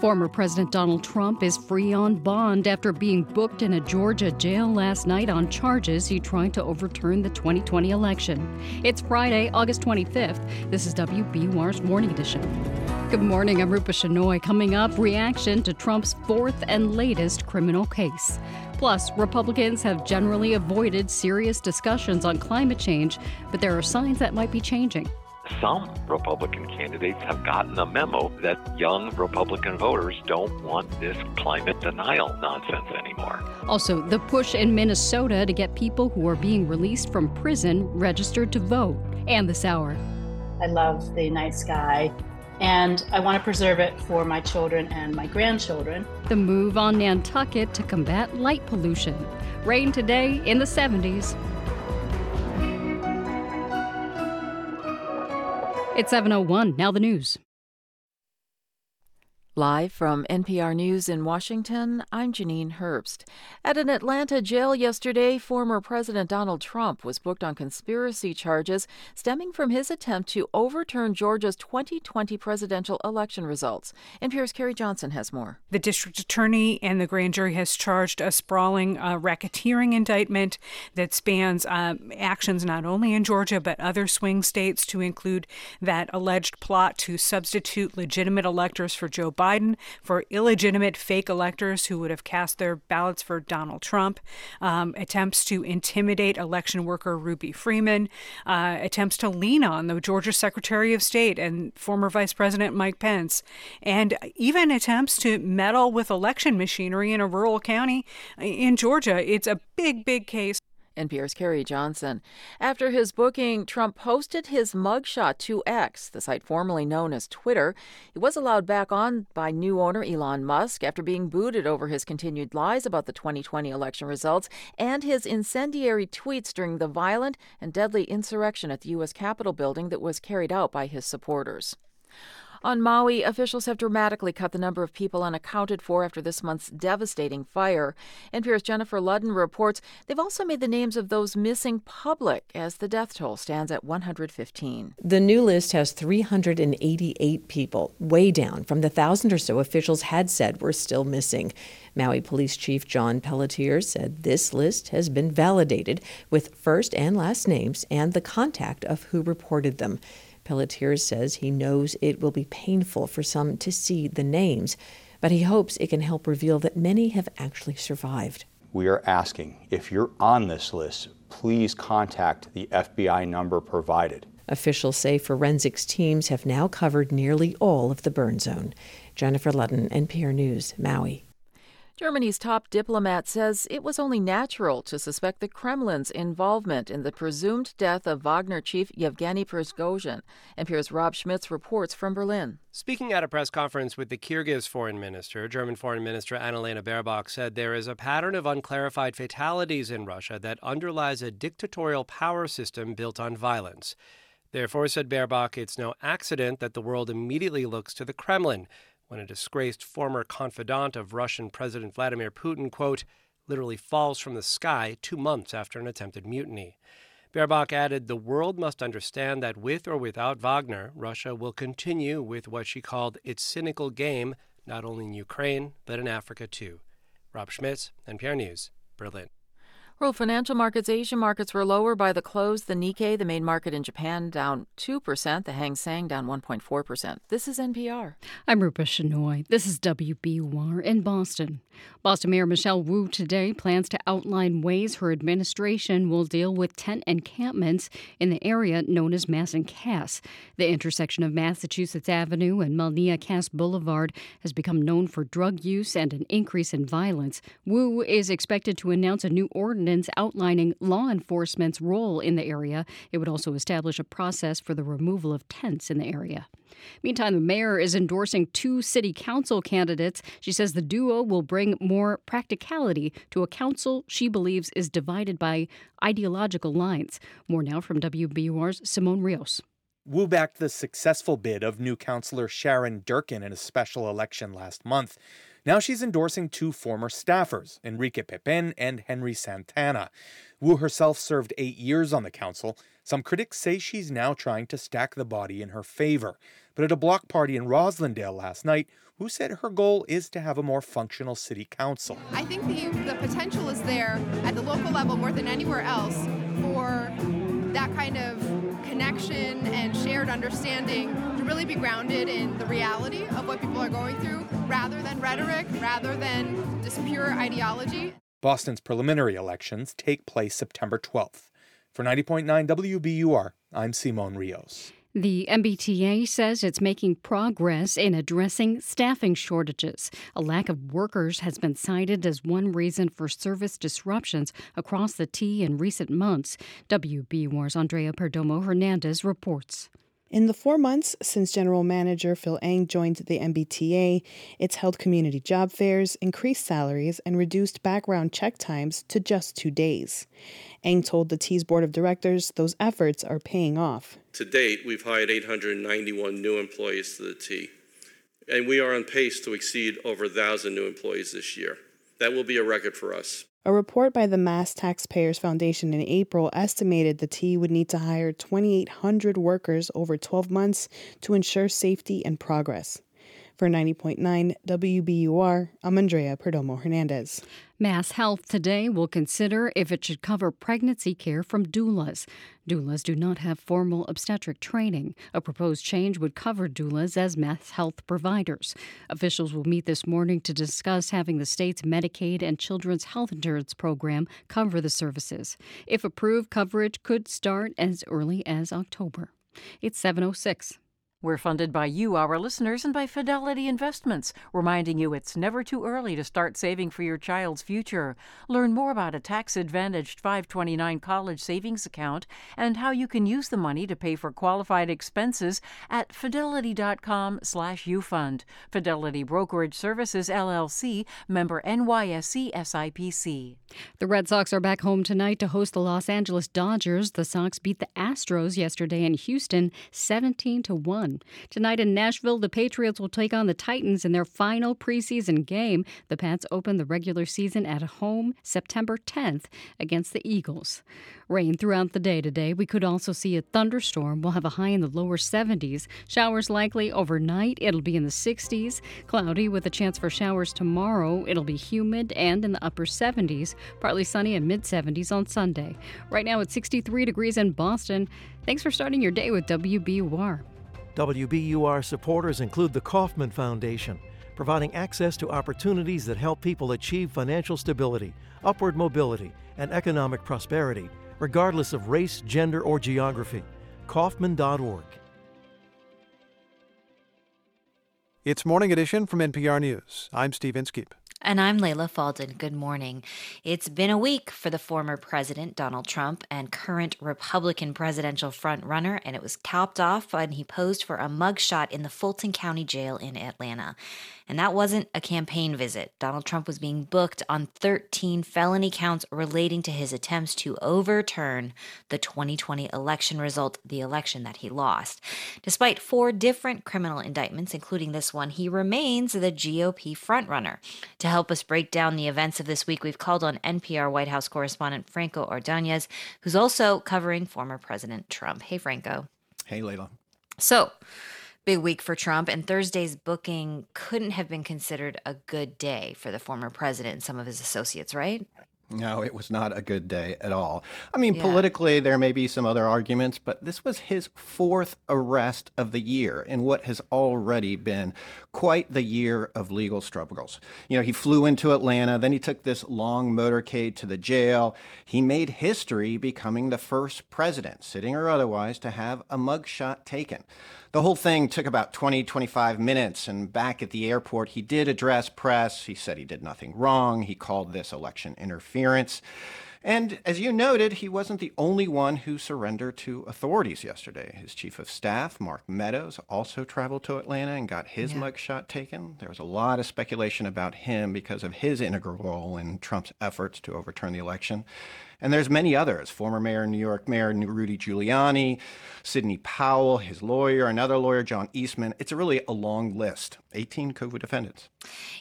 Former President Donald Trump is free on bond after being booked in a Georgia jail last night on charges he tried to overturn the 2020 election. It's Friday, August 25th. This is WBUR's Morning Edition. Good morning, I'm Rupa Shenoy. Coming up, reaction to Trump's fourth and latest criminal case. Plus, Republicans have generally avoided serious discussions on climate change, but there are signs that might be changing some Republican candidates have gotten a memo that young Republican voters don't want this climate denial nonsense anymore. Also, the push in Minnesota to get people who are being released from prison registered to vote, and this hour. I love the night sky and I want to preserve it for my children and my grandchildren. The move on Nantucket to combat light pollution. Rain today in the 70s. It's 701. Now the news. Live from NPR News in Washington, I'm Janine Herbst. At an Atlanta jail yesterday, former President Donald Trump was booked on conspiracy charges stemming from his attempt to overturn Georgia's 2020 presidential election results. NPR's Carrie Johnson has more. The district attorney and the grand jury has charged a sprawling uh, racketeering indictment that spans uh, actions not only in Georgia but other swing states, to include that alleged plot to substitute legitimate electors for Joe Biden for illegitimate fake electors who would have cast their ballots for Donald Trump, um, attempts to intimidate election worker Ruby Freeman, uh, attempts to lean on the Georgia Secretary of State and former Vice President Mike Pence, and even attempts to meddle with election machinery in a rural county in Georgia. It's a big, big case. NPR's Carrie Johnson. After his booking, Trump posted his mugshot to X, the site formerly known as Twitter. He was allowed back on by new owner Elon Musk after being booted over his continued lies about the 2020 election results and his incendiary tweets during the violent and deadly insurrection at the U.S. Capitol building that was carried out by his supporters. On Maui, officials have dramatically cut the number of people unaccounted for after this month's devastating fire. NPR's Jennifer Ludden reports they've also made the names of those missing public as the death toll stands at 115. The new list has 388 people, way down from the thousand or so officials had said were still missing. Maui Police Chief John Pelletier said this list has been validated with first and last names and the contact of who reported them. Pelletier says he knows it will be painful for some to see the names, but he hopes it can help reveal that many have actually survived. We are asking if you're on this list, please contact the FBI number provided. Officials say forensics teams have now covered nearly all of the burn zone. Jennifer Ludden, NPR News, Maui. Germany's top diplomat says it was only natural to suspect the Kremlin's involvement in the presumed death of Wagner chief Yevgeny Prigozhin. NPR's Rob Schmitz reports from Berlin. Speaking at a press conference with the Kyrgyz foreign minister, German Foreign Minister Annalena Baerbock said there is a pattern of unclarified fatalities in Russia that underlies a dictatorial power system built on violence. Therefore, said Baerbock, it's no accident that the world immediately looks to the Kremlin when a disgraced former confidant of Russian President Vladimir Putin, quote, literally falls from the sky two months after an attempted mutiny. Baerbock added, The world must understand that with or without Wagner, Russia will continue with what she called its cynical game, not only in Ukraine, but in Africa too. Rob Schmitz, NPR News, Berlin. World financial markets, Asian markets were lower by the close. The Nikkei, the main market in Japan, down 2%. The Hang Seng down 1.4%. This is NPR. I'm Rupa Shenoy. This is WBUR in Boston. Boston Mayor Michelle Wu today plans to outline ways her administration will deal with tent encampments in the area known as Mass and Cass. The intersection of Massachusetts Avenue and Melnea Cass Boulevard has become known for drug use and an increase in violence. Wu is expected to announce a new ordinance outlining law enforcement's role in the area. It would also establish a process for the removal of tents in the area. Meantime, the mayor is endorsing two city council candidates. She says the duo will bring more practicality to a council she believes is divided by ideological lines. More now from WBUR's Simon Rios. Wu backed the successful bid of new councilor Sharon Durkan in a special election last month. Now she's endorsing two former staffers, Enrique Pepin and Henry Santana. Wu herself served eight years on the council. Some critics say she's now trying to stack the body in her favor. But at a block party in Roslindale last night, Wu said her goal is to have a more functional city council. I think the, the potential is there at the local level more than anywhere else for that kind of connection and shared understanding to really be grounded in the reality of what people are going through rather than rhetoric, rather than just pure ideology. Boston's preliminary elections take place September 12th. For 90.9 WBUR, I'm Simon Rios. The MBTA says it's making progress in addressing staffing shortages. A lack of workers has been cited as one reason for service disruptions across the T in recent months. WBUR's Andrea Perdomo Hernandez reports. In the four months since General Manager Phil Eng joined the MBTA, it's held community job fairs, increased salaries, and reduced background check times to just two days. Eng told the T's board of directors those efforts are paying off. To date, we've hired 891 new employees to the T, and we are on pace to exceed over 1,000 new employees this year. That will be a record for us. A report by the Mass Taxpayers Foundation in April estimated the T would need to hire 2,800 workers over 12 months to ensure safety and progress. For 90.9 WBUR, I'm Andrea Perdomo Hernandez. Mass Health today will consider if it should cover pregnancy care from doulas. Doulas do not have formal obstetric training. A proposed change would cover doulas as Mass Health providers. Officials will meet this morning to discuss having the state's Medicaid and Children's Health Insurance program cover the services. If approved, coverage could start as early as October. It's 706. We're funded by you, our listeners, and by Fidelity Investments, reminding you it's never too early to start saving for your child's future. Learn more about a tax advantaged 529 college savings account and how you can use the money to pay for qualified expenses at fidelity.com/slash ufund. Fidelity Brokerage Services LLC, member NYSE SIPC. The Red Sox are back home tonight to host the Los Angeles Dodgers. The Sox beat the Astros yesterday in Houston 17 to 1. Tonight in Nashville, the Patriots will take on the Titans in their final preseason game. The Pats open the regular season at home September 10th against the Eagles. Rain throughout the day today. We could also see a thunderstorm. We'll have a high in the lower 70s. Showers likely overnight. It'll be in the 60s. Cloudy with a chance for showers tomorrow. It'll be humid and in the upper 70s. Partly sunny and mid 70s on Sunday. Right now it's 63 degrees in Boston. Thanks for starting your day with WBUR. WBUR supporters include the Kauffman Foundation, providing access to opportunities that help people achieve financial stability, upward mobility, and economic prosperity, regardless of race, gender, or geography. Kauffman.org. It's Morning Edition from NPR News. I'm Steve Inskeep. And I'm Leila Fadel. Good morning. It's been a week for the former president, Donald Trump, and current Republican presidential frontrunner, and it was topped off when he posed for a mugshot in the Fulton County Jail in Atlanta. And that wasn't a campaign visit. Donald Trump was being booked on 13 felony counts relating to his attempts to overturn the 2020 election result, the election that he lost. Despite four different criminal indictments, including this one, he remains the GOP frontrunner. To help us break down the events of this week, we've called on NPR White House correspondent Franco Ordonez, who's also covering former President Trump. Hey, Franco. Hey, Leila. So, big week for Trump, and Thursday's booking couldn't have been considered a good day for the former president and some of his associates, right? No, it was not a good day at all. I mean, yeah. politically, there may be some other arguments, but this was his fourth arrest of the year in what has already been quite the year of legal struggles. You know, he flew into Atlanta, then he took this long motorcade to the jail. He made history becoming the first president, sitting or otherwise, to have a mugshot taken. The whole thing took about 20, 25 minutes. And back at the airport, he did address press. He said he did nothing wrong. He called this election interference. And as you noted, he wasn't the only one who surrendered to authorities yesterday. His chief of staff, Mark Meadows, also traveled to Atlanta and got his yeah. mugshot taken. There was a lot of speculation about him because of his integral role in Trump's efforts to overturn the election. And there's many others. Former Mayor of New York Mayor Rudy Giuliani, Sidney Powell, his lawyer, another lawyer, John Eastman. It's really a long list. 18 co-defendants.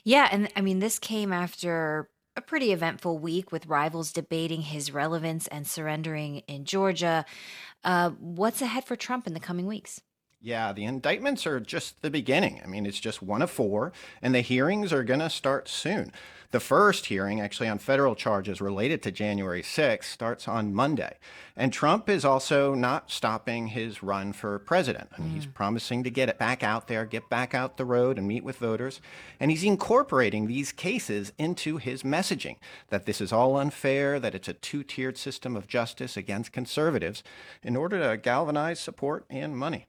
Yeah, and I mean this came after a pretty eventful week with rivals debating his relevance and surrendering in Georgia. Uh, what's ahead for Trump in the coming weeks? Yeah, the indictments are just the beginning. I mean, it's just one of four, and the hearings are going to start soon. The first hearing, actually on federal charges related to January 6th, starts on Monday. And Trump is also not stopping his run for president. I mean, mm. He's promising to get it back out there, get back out the road, and meet with voters. And he's incorporating these cases into his messaging that this is all unfair, that it's a two tiered system of justice against conservatives in order to galvanize support and money.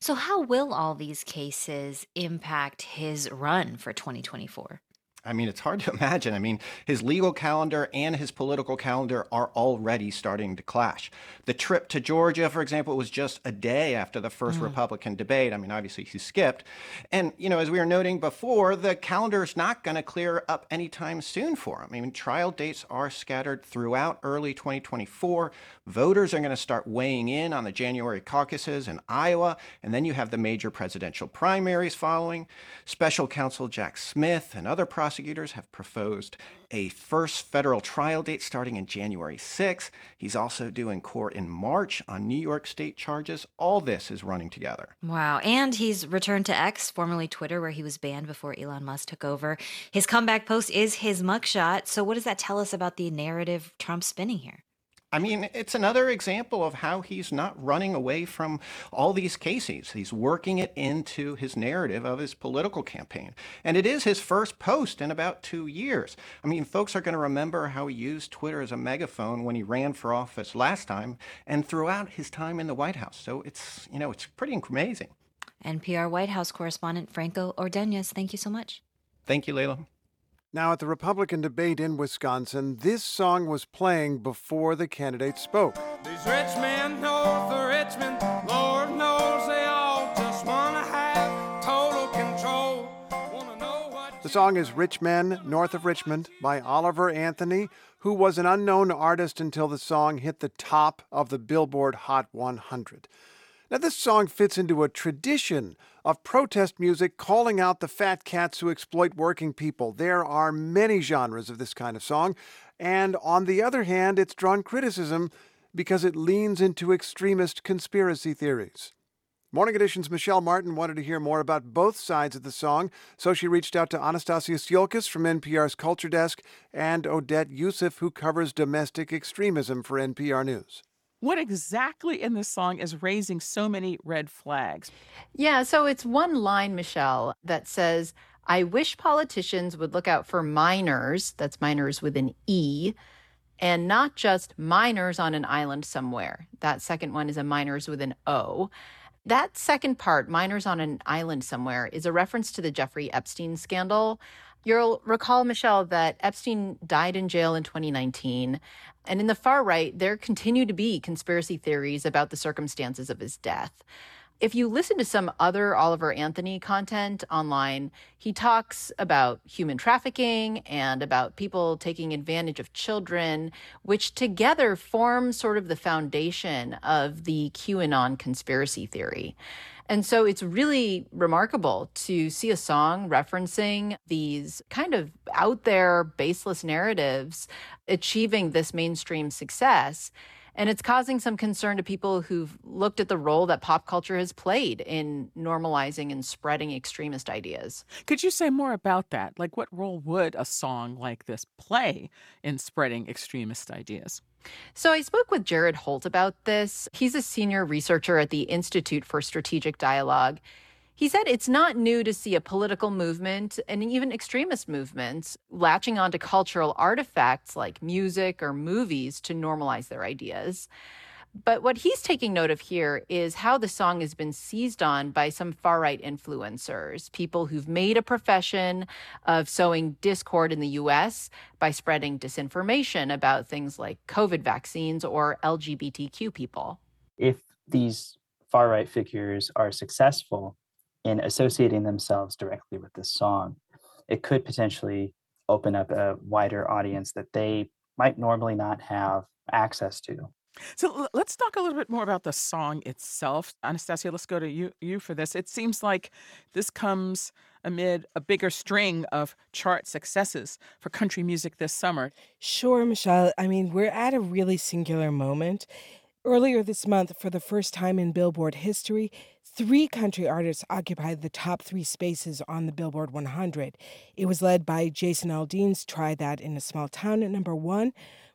So, how will all these cases impact his run for 2024? I mean, it's hard to imagine. I mean, his legal calendar and his political calendar are already starting to clash. The trip to Georgia, for example, was just a day after the first mm. Republican debate. I mean, obviously he skipped. And, you know, as we were noting before, the calendar is not going to clear up anytime soon for him. I mean, trial dates are scattered throughout early 2024. Voters are going to start weighing in on the January caucuses in Iowa. And then you have the major presidential primaries following. Special counsel Jack Smith and other prosecutors prosecutors have proposed a first federal trial date starting in January 6. He's also due in court in March on New York State charges. All this is running together. Wow. And he's returned to X, formerly Twitter, where he was banned before Elon Musk took over. His comeback post is his mugshot. So, what does that tell us about the narrative Trump's spinning here? I mean, it's another example of how he's not running away from all these cases. He's working it into his narrative of his political campaign. And it is his first post in about two years. I mean, folks are going to remember how he used Twitter as a megaphone when he ran for office last time and throughout his time in the White House. So it's, you know, it's pretty amazing. NPR White House correspondent Franco Ordonez, thank you so much. Thank you, Leila. Now, at the Republican debate in Wisconsin, this song was playing before the candidates spoke. These rich men north of Richmond, Lord knows they all just want to have total control. The song is Rich Men North of Richmond by Oliver Anthony, who was an unknown artist until the song hit the top of the Billboard Hot 100. Now, this song fits into a tradition of protest music calling out the fat cats who exploit working people. There are many genres of this kind of song, and on the other hand, it's drawn criticism because it leans into extremist conspiracy theories. Morning Edition's Michelle Martin wanted to hear more about both sides of the song, so she reached out to Anastasia Tsioulcas from NPR's Culture Desk and Odette Yousef, who covers domestic extremism for NPR News. What exactly in this song is raising so many red flags? Yeah, so it's one line, Michelle, that says, I wish politicians would look out for miners, that's miners with an E, and not just minors on an island somewhere. That second one is a minors with an O. That second part, minors on an island somewhere, is a reference to the Jeffrey Epstein scandal. You'll recall, Michelle, that Epstein died in jail in 2019. And in the far right, there continue to be conspiracy theories about the circumstances of his death. If you listen to some other Oliver Anthony content online, he talks about human trafficking and about people taking advantage of children, which together form sort of the foundation of the QAnon conspiracy theory. And so it's really remarkable to see a song referencing these kind of out there, baseless narratives achieving this mainstream success. And it's causing some concern to people who've looked at the role that pop culture has played in normalizing and spreading extremist ideas. Could you say more about that? Like, what role would a song like this play in spreading extremist ideas? So I spoke with Jared Holt about this. He's a senior researcher at the Institute for Strategic Dialogue. He said it's not new to see a political movement and even extremist movements latching onto cultural artifacts like music or movies to normalize their ideas. But what he's taking note of here is how the song has been seized on by some far right influencers, people who've made a profession of sowing discord in the US by spreading disinformation about things like COVID vaccines or LGBTQ people. If these far right figures are successful in associating themselves directly with this song, it could potentially open up a wider audience that they might normally not have access to. So let's talk a little bit more about the song itself. Anastasia, let's go to you you for this. It seems like this comes amid a bigger string of chart successes for country music this summer. Sure, Michelle. I mean, we're at a really singular moment. Earlier this month, for the first time in Billboard history, three country artists occupied the top three spaces on the Billboard 100. It was led by Jason Aldean's Try That in a Small Town at number one,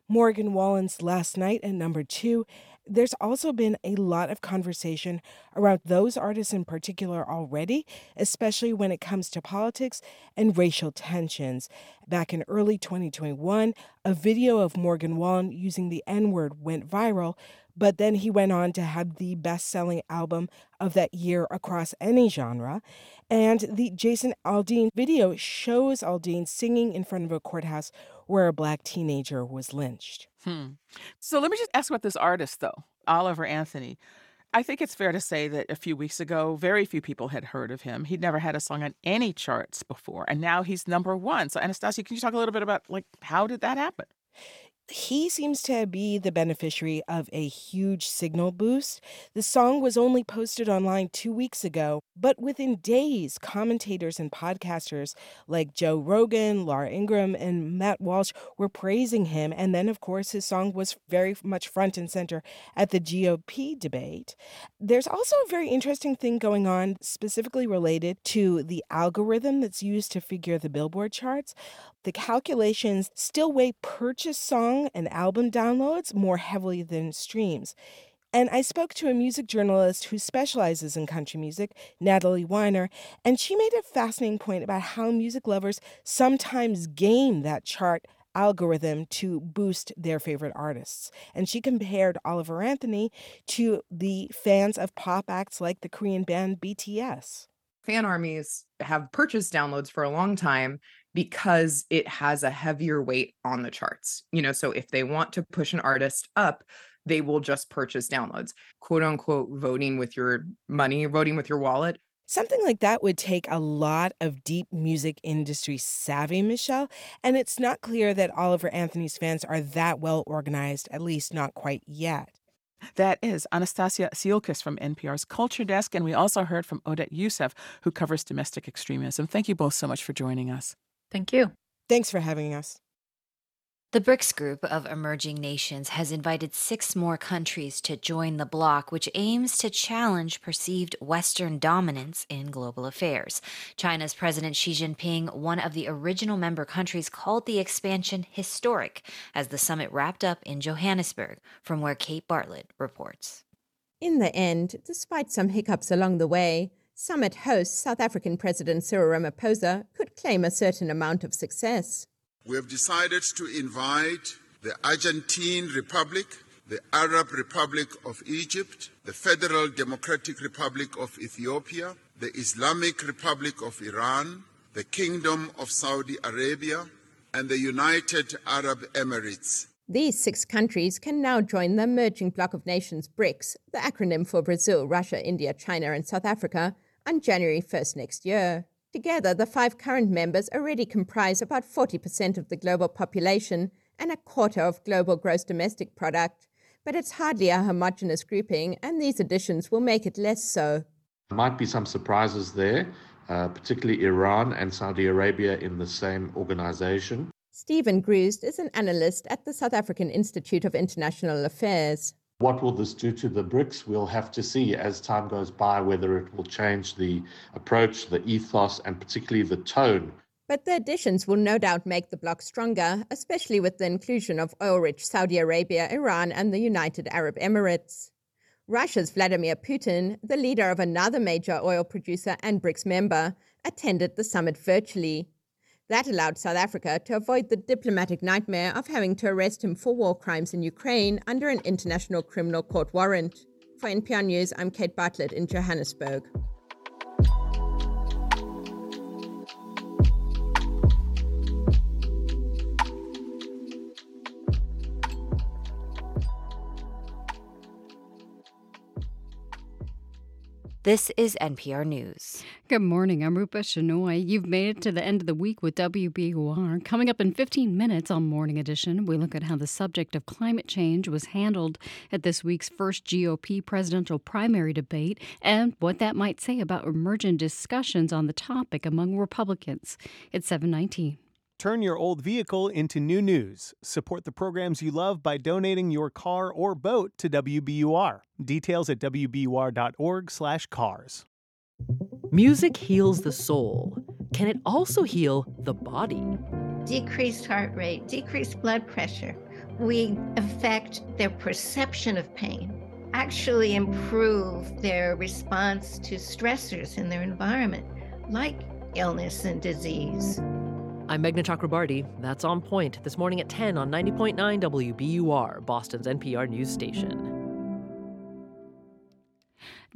Morgan Wallen's Last Night at number two, there's also been a lot of conversation around those artists in particular already, especially when it comes to politics and racial tensions. Back in early 2021, a video of Morgan Wallen using the N word went viral, but then he went on to have the best selling album of that year across any genre. And the Jason Aldean video shows Aldean singing in front of a courthouse where a black teenager was lynched. Hmm. So let me just ask about this artist, though, Oliver Anthony. I think it's fair to say that a few weeks ago, very few people had heard of him. He'd never had a song on any charts before, and now he's number one. So, Anastasia, can you talk a little bit about like how did that happen? He seems to be the beneficiary of a huge signal boost. The song was only posted online two weeks ago, but within days, commentators and podcasters like Joe Rogan, Laura Ingraham, and Matt Walsh were praising him. And then, of course, his song was very much front and center at the GOP debate. There's also a very interesting thing going on, specifically related to the algorithm that's used to figure the Billboard charts the calculations still weigh purchased song and album downloads more heavily than streams. And I spoke to a music journalist who specializes in country music, Natalie Weiner, and she made a fascinating point about how music lovers sometimes game that chart algorithm to boost their favorite artists. And she compared Oliver Anthony to the fans of pop acts like the Korean band BTS. Fan armies have purchased downloads for a long time because it has a heavier weight on the charts. You know, so if they want to push an artist up, they will just purchase downloads, quote unquote, voting with your money, voting with your wallet. Something like that would take a lot of deep music industry savvy, Michelle. And it's not clear that Oliver Anthony's fans are that well organized, at least not quite yet. That is Anastasia Tsioulcas from NPR's Culture Desk. And we also heard from Odette Yousef, who covers domestic extremism. Thank you both so much for joining us. Thank you. Thanks for having us. The BRICS group of emerging nations has invited six more countries to join the bloc, which aims to challenge perceived Western dominance in global affairs. China's President Xi Jinping, one of the original member countries, called the expansion historic as the summit wrapped up in Johannesburg, from where Kate Bartlett reports. In the end, despite some hiccups along the way, Summit host South African President Cyril Ramaphosa could claim a certain amount of success. We have decided to invite the Argentine Republic, the Arab Republic of Egypt, the Federal Democratic Republic of Ethiopia, the Islamic Republic of Iran, the Kingdom of Saudi Arabia, and the United Arab Emirates. These six countries can now join the emerging bloc of nations BRICS, the acronym for Brazil, Russia, India, China, and South Africa, on January 1st next year. Together, the five current members already comprise about 40% of the global population and a quarter of global gross domestic product. But it's hardly a homogenous grouping, and these additions will make it less so. There might be some surprises there, uh, particularly Iran and Saudi Arabia in the same organization. Steven Gruzd is an analyst at the South African Institute of International Affairs. What will this do to the BRICS? We'll have to see as time goes by whether it will change the approach, the ethos, and particularly the tone. But the additions will no doubt make the bloc stronger, especially with the inclusion of oil rich Saudi Arabia, Iran, and the United Arab Emirates. Russia's Vladimir Putin, the leader of another major oil producer and BRICS member, attended the summit virtually. That allowed South Africa to avoid the diplomatic nightmare of having to arrest him for war crimes in Ukraine under an international criminal court warrant. For NPR News, I'm Kate Bartlett in Johannesburg. This is NPR News. Good morning. I'm Rupa Shenoy. You've made it to the end of the week with WBUR. Coming up in 15 minutes on Morning Edition, we look at how the subject of climate change was handled at this week's first GOP presidential primary debate and what that might say about emerging discussions on the topic among Republicans. It's 719. Turn your old vehicle into new news. Support the programs you love by donating your car or boat to WBUR. Details at wbur.org/cars. Music heals the soul. Can it also heal the body? Decreased heart rate, decreased blood pressure. We affect their perception of pain, actually improve their response to stressors in their environment, like illness and disease. I'm Meghna Chakrabarti. That's on point this morning at 10 on 90.9 WBUR, Boston's NPR news station.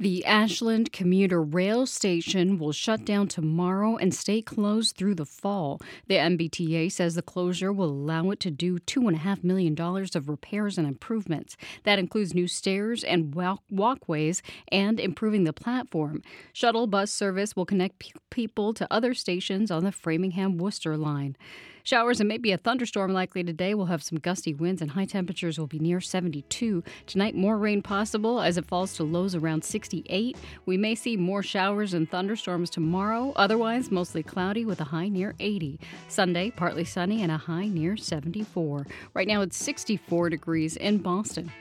The Ashland commuter rail station will shut down tomorrow and stay closed through the fall. The MBTA says the closure will allow it to do $2.5 million of repairs and improvements. That includes new stairs and walk- walkways and improving the platform. Shuttle bus service will connect pe- people to other stations on the Framingham Worcester line. Showers and maybe a thunderstorm likely today. We'll have some gusty winds and high temperatures will be near 72. Tonight, more rain possible as it falls to lows around 68. We may see more showers and thunderstorms tomorrow. Otherwise, mostly cloudy with a high near 80. Sunday, partly sunny and a high near 74. Right now, it's 64 degrees in Boston.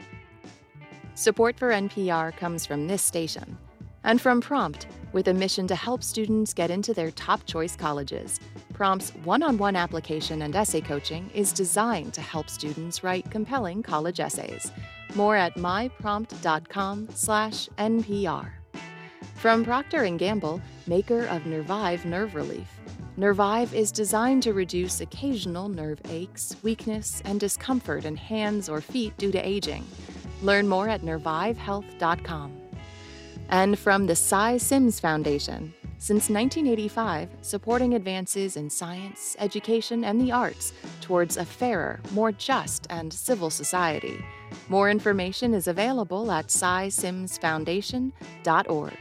Support for NPR comes from this station and from Prompt, with a mission to help students get into their top choice colleges. Prompt's one on one application and essay coaching is designed to help students write compelling college essays. More at myprompt.com/slash NPR. From Procter & Gamble, maker of Nervive Nerve Relief. Nervive is designed to reduce occasional nerve aches, weakness, and discomfort in hands or feet due to aging. Learn more at nervivehealth.com and from the Sy Syms Foundation. Since 1985, supporting advances in science, education, and the arts towards a fairer, more just, and civil society. More information is available at sysymsfoundation.org.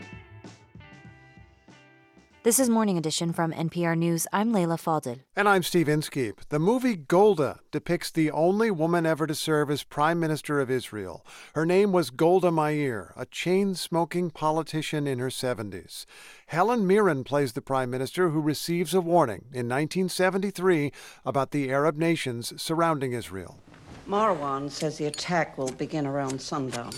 This is Morning Edition from NPR News. I'm Leila Fadel. And I'm Steve Inskeep. The movie Golda depicts the only woman ever to serve as Prime Minister of Israel. Her name was Golda Meir, a chain smoking politician in her 70s. Helen Mirren plays the Prime Minister who receives a warning in 1973 about the Arab nations surrounding Israel. Marwan says the attack will begin around sundown.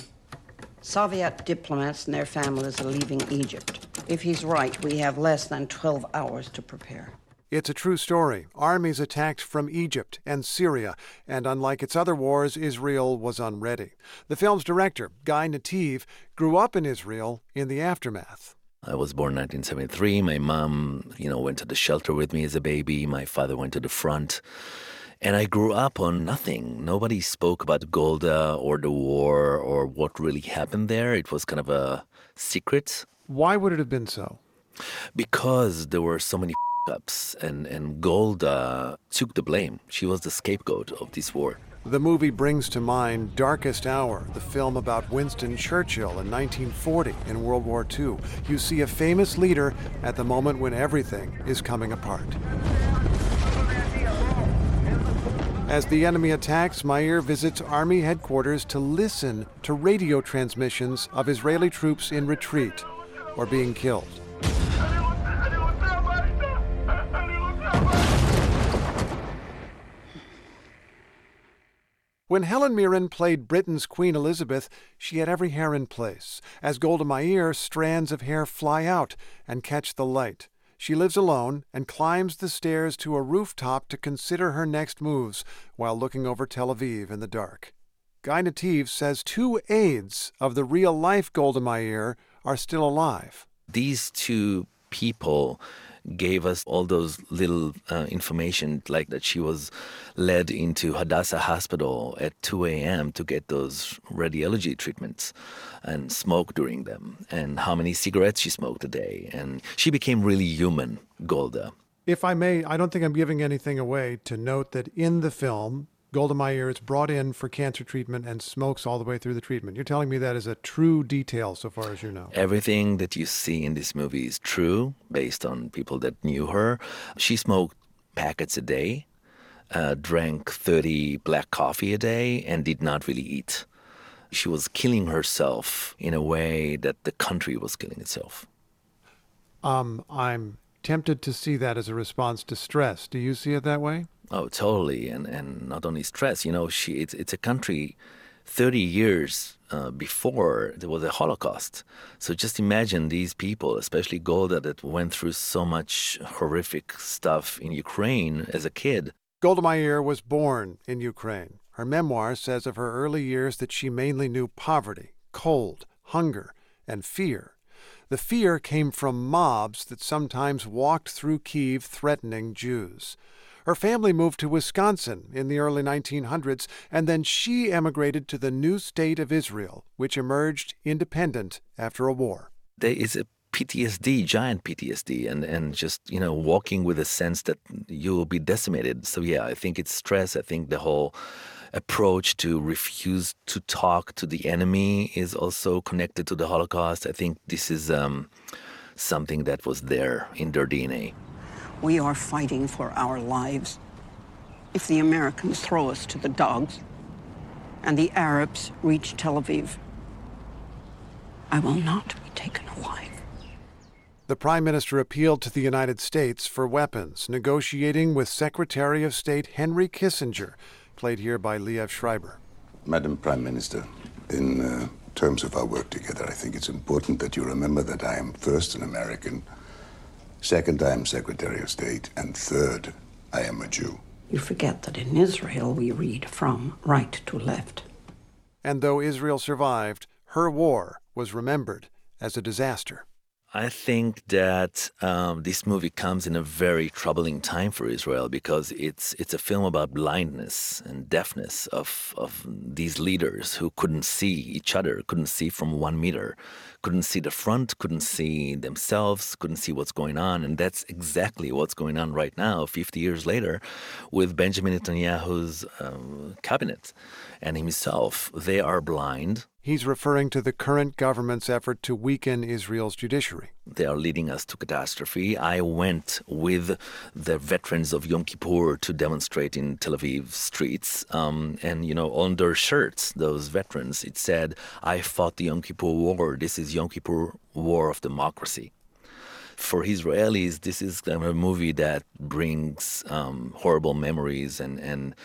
Soviet diplomats and their families are leaving Egypt. If he's right, we have less than 12 hours to prepare. It's a true story. Armies attacked from Egypt and Syria, and unlike its other wars, Israel was unready. The film's director, Guy Nattiv, grew up in Israel in the aftermath. I was born in 1973. My mom, you know, went to the shelter with me as a baby. My father went to the front. And I grew up on nothing. Nobody spoke about Golda or the war or what really happened there. It was kind of a secret. Why would it have been so? Because there were so many ups, and, and Golda took the blame. She was the scapegoat of this war. The movie brings to mind Darkest Hour, the film about Winston Churchill in 1940 in World War II. You see a famous leader at the moment when everything is coming apart. As the enemy attacks, Meir visits Army headquarters to listen to radio transmissions of Israeli troops in retreat or being killed. When Helen Mirren played Britain's Queen Elizabeth, she had every hair in place. As Golda Meir, strands of hair fly out and catch the light. She lives alone and climbs the stairs to a rooftop to consider her next moves while looking over Tel Aviv in the dark. Guy Nattiv says two aides of the real life Golda Meir are still alive. These two people gave us all those little uh, information, like that she was led into Hadassah Hospital at 2 a.m. to get those radiology treatments and smoke during them, and how many cigarettes she smoked a day. And she became really human, Golda. If I may, I don't think I'm giving anything away to note that in the film, Golda Meir is brought in for cancer treatment and smokes all the way through the treatment. You're telling me that is a true detail so far as you know. Everything that you see in this movie is true based on people that knew her. She smoked packets a day, uh, drank 30 black coffee a day, and did not really eat. She was killing herself in a way that the country was killing itself. Um, I'm tempted to see that as a response to stress. Do you see it that way? Oh, totally. And and not only stress. You know, she it's it's a country 30 years uh, before there was a Holocaust. So just imagine these people, especially Golda, that went through so much horrific stuff in Ukraine as a kid. Golda Meir was born in Ukraine. Her memoir says of her early years that she mainly knew poverty, cold, hunger, and fear. The fear came from mobs that sometimes walked through Kiev threatening Jews. Her family moved to Wisconsin in the early 1900s, and then she emigrated to the new state of Israel, which emerged independent after a war. There is a PTSD, giant PTSD, and, and just, you know, walking with a sense that you will be decimated. So, yeah, I think it's stress. I think the whole approach to refuse to talk to the enemy is also connected to the Holocaust. I think this is um, something that was there in their DNA. We are fighting for our lives. If the Americans throw us to the dogs and the Arabs reach Tel Aviv, I will not be taken alive. The Prime Minister appealed to the United States for weapons, negotiating with Secretary of State Henry Kissinger, played here by Liev Schreiber. Madam Prime Minister, in uh, terms of our work together, I think it's important that you remember that I am first an American Second, I am Secretary of State. And third, I am a Jew. You forget that in Israel we read from right to left. And though Israel survived, her war was remembered as a disaster. I think that um, this movie comes in a very troubling time for Israel because it's it's a film about blindness and deafness of of these leaders who couldn't see each other, couldn't see from one meter, couldn't see the front, couldn't see themselves, couldn't see what's going on, and that's exactly what's going on right now, 50 years later, with Benjamin Netanyahu's um, cabinet and himself. They are blind He's referring to the current government's effort to weaken Israel's judiciary. They are leading us to catastrophe. I went with the veterans of Yom Kippur to demonstrate in Tel Aviv streets. Um, and, you know, on their shirts, those veterans, it said, I fought the Yom Kippur War. This is Yom Kippur War of Democracy for Israelis, this is kind of a movie that brings um, horrible memories and, and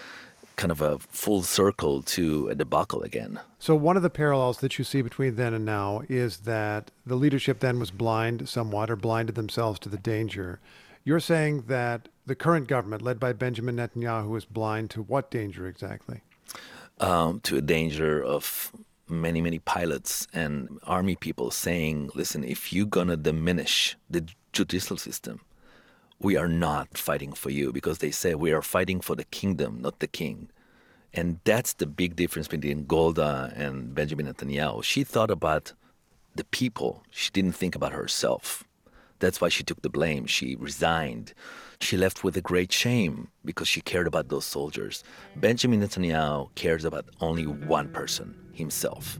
kind of a full circle to a debacle again. So, one of the parallels that you see between then and now is that the leadership then was blind somewhat or blinded themselves to the danger. You're saying that the current government, led by Benjamin Netanyahu, is blind to what danger exactly? Um, to a danger of many, many pilots and army people saying, listen, if you're going to diminish the judicial system, we are not fighting for you because they say we are fighting for the kingdom, not the king. And that's the big difference between Golda and Benjamin Netanyahu. She thought about the people, she didn't think about herself. That's why she took the blame. She resigned. She left with a great shame because she cared about those soldiers. Benjamin Netanyahu cares about only one person himself.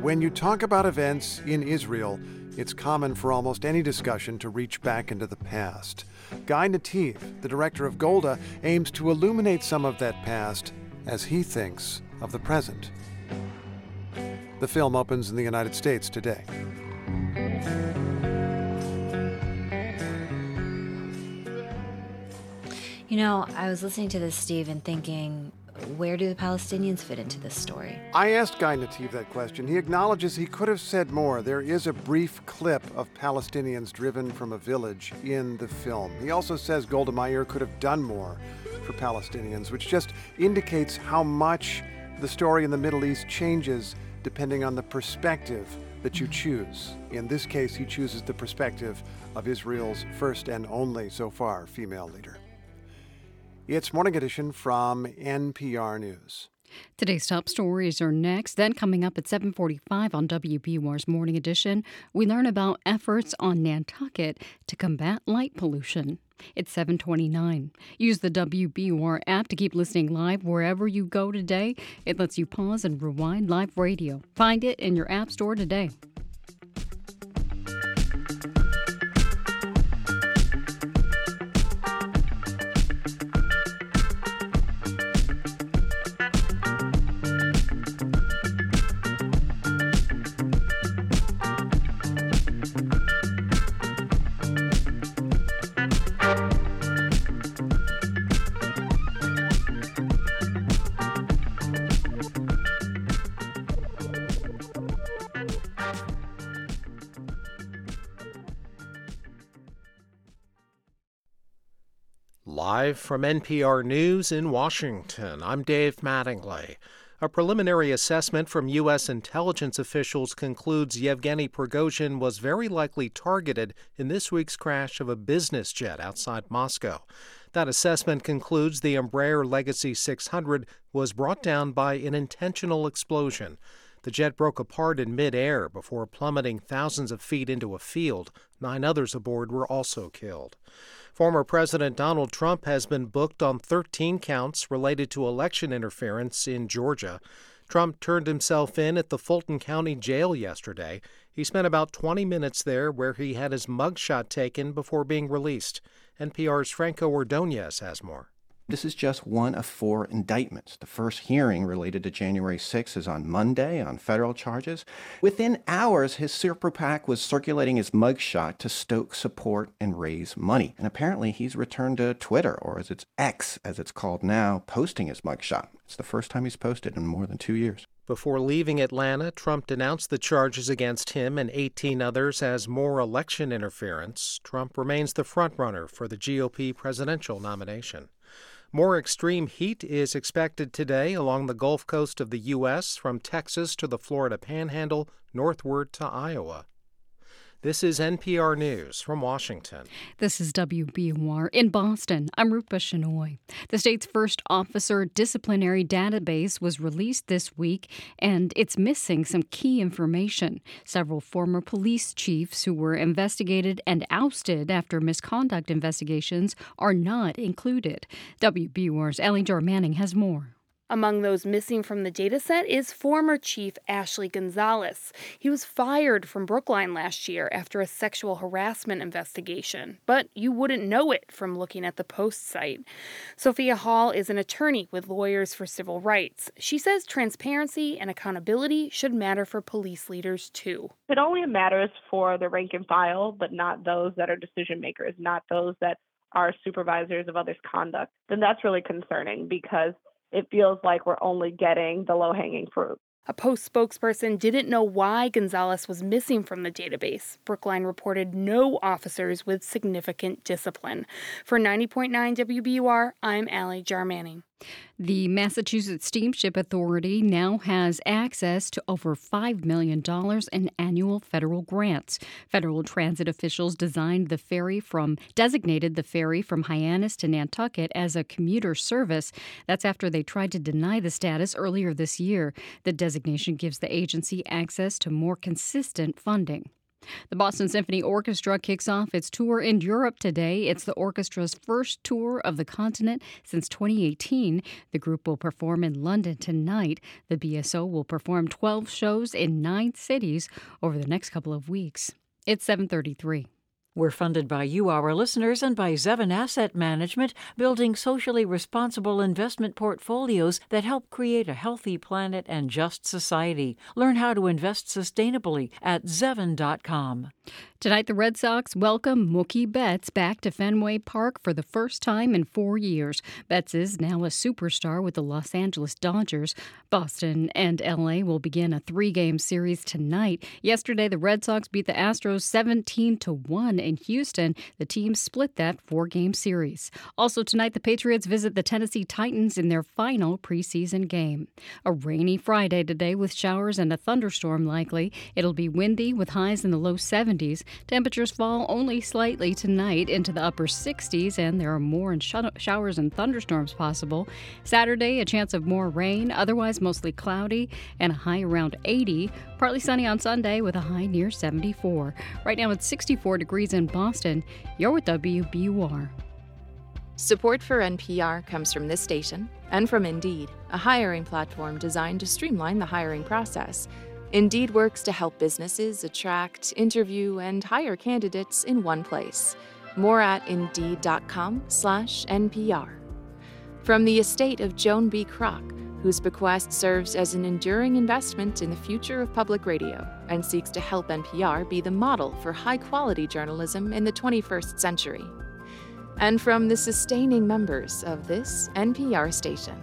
When you talk about events in Israel, it's common for almost any discussion to reach back into the past. Guy Nattiv, the director of Golda, aims to illuminate some of that past as he thinks of the present. The film opens in the United States today. You know, I was listening to this, Steve, and thinking where do the Palestinians fit into this story? I asked Guy Nattiv that question. He acknowledges he could have said more. There is a brief clip of Palestinians driven from a village in the film. He also says Golda Meir could have done more for Palestinians, which just indicates how much the story in the Middle East changes depending on the perspective that you choose. In this case, he chooses the perspective of Israel's first and only, so far, female leader. It's Morning Edition from NPR News. Today's top stories are next. Then coming up at 7:45 on WBUR's Morning Edition, we learn about efforts on Nantucket to combat light pollution. It's 7:29. Use the WBUR app to keep listening live wherever you go today. It lets you pause and rewind live radio. Find it in your app store today. Live from NPR News in Washington, I'm Dave Mattingly. A preliminary assessment from U.S. intelligence officials concludes Yevgeny Prigozhin was very likely targeted in this week's crash of a business jet outside Moscow. That assessment concludes the Embraer Legacy 600 was brought down by an intentional explosion. The jet broke apart in midair before plummeting thousands of feet into a field. Nine others aboard were also killed. Former President Donald Trump has been booked on 13 counts related to election interference in Georgia. Trump turned himself in at the Fulton County Jail yesterday. He spent about 20 minutes there where he had his mugshot taken before being released. NPR's Franco Ordonez has more. This is just one of four indictments. The first hearing related to January 6 is on Monday on federal charges. Within hours, his super PAC was circulating his mugshot to stoke support and raise money. And apparently, he's returned to Twitter, or as it's X, as it's called now, posting his mugshot. It's the first time he's posted in more than two years. Before leaving Atlanta, Trump denounced the charges against him and 18 others as more election interference. Trump remains the frontrunner for the GOP presidential nomination. More extreme heat is expected today along the Gulf Coast of the U.S., from Texas to the Florida Panhandle, northward to Iowa. This is NPR News from Washington. This is WBUR in Boston. I'm Rupa Shenoy. The state's first officer disciplinary database was released this week, and it's missing some key information. Several former police chiefs who were investigated and ousted after misconduct investigations are not included. WBUR's Ally Jarmanning has more. Among those missing from the dataset is former Chief Ashley Gonzalez. He was fired from Brookline last year after a sexual harassment investigation, but you wouldn't know it from looking at the Post site. Sophia Hall is an attorney with Lawyers for Civil Rights. She says transparency and accountability should matter for police leaders too. It only matters for the rank and file, but not those that are decision makers, not those that are supervisors of others' conduct. Then that's really concerning because it feels like we're only getting the low hanging fruit. A Post spokesperson didn't know why Gonzalez was missing from the database. Brookline reported no officers with significant discipline. For 90.9 WBUR, I'm Ally Jarmanning. The Massachusetts Steamship Authority now has access to over $5 million in annual federal grants. Federal transit officials designed the ferry from designated the ferry from Hyannis to Nantucket as a commuter service. That's after they tried to deny the status earlier this year. The designation gives the agency access to more consistent funding. The Boston Symphony Orchestra kicks off its tour in Europe today. It's the orchestra's first tour of the continent since 2018. The group will perform in London tonight. The BSO will perform 12 shows in nine cities over the next couple of weeks. It's 733. We're funded by you, our listeners, and by Zevin Asset Management, building socially responsible investment portfolios that help create a healthy planet and just society. Learn how to invest sustainably at Zevin.com. Tonight, the Red Sox welcome Mookie Betts back to Fenway Park for the first time in four years. Betts is now a superstar with the Los Angeles Dodgers. Boston and LA will begin a three game series tonight. Yesterday, the Red Sox beat the Astros 17 to 1 in Houston. The team split that four game series. Also, tonight, the Patriots visit the Tennessee Titans in their final preseason game. A rainy Friday today with showers and a thunderstorm likely. It'll be windy with highs in the low 70s. Temperatures fall only slightly tonight into the upper 60s, and there are more showers and thunderstorms possible. Saturday, a chance of more rain, otherwise mostly cloudy, and a high around 80. Partly sunny on Sunday with a high near 74. Right now it's 64 degrees in Boston. You're with WBUR. Support for NPR comes from this station and from Indeed, a hiring platform designed to streamline the hiring process. Indeed works to help businesses attract, interview, and hire candidates in one place. More at indeed.com/npr. From the estate of Joan B. Kroc, whose bequest serves as an enduring investment in the future of public radio and seeks to help NPR be the model for high-quality journalism in the 21st century. And from the sustaining members of this NPR station.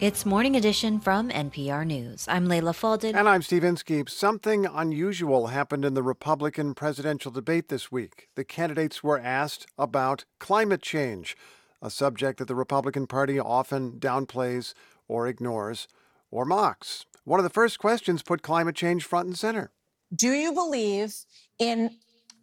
It's Morning Edition from NPR News. I'm Leila Fadel. And I'm Steve Inskeep. Something unusual happened in the Republican presidential debate this week. The candidates were asked about climate change, a subject that the Republican Party often downplays or ignores or mocks. One of the first questions put climate change front and center. Do you believe in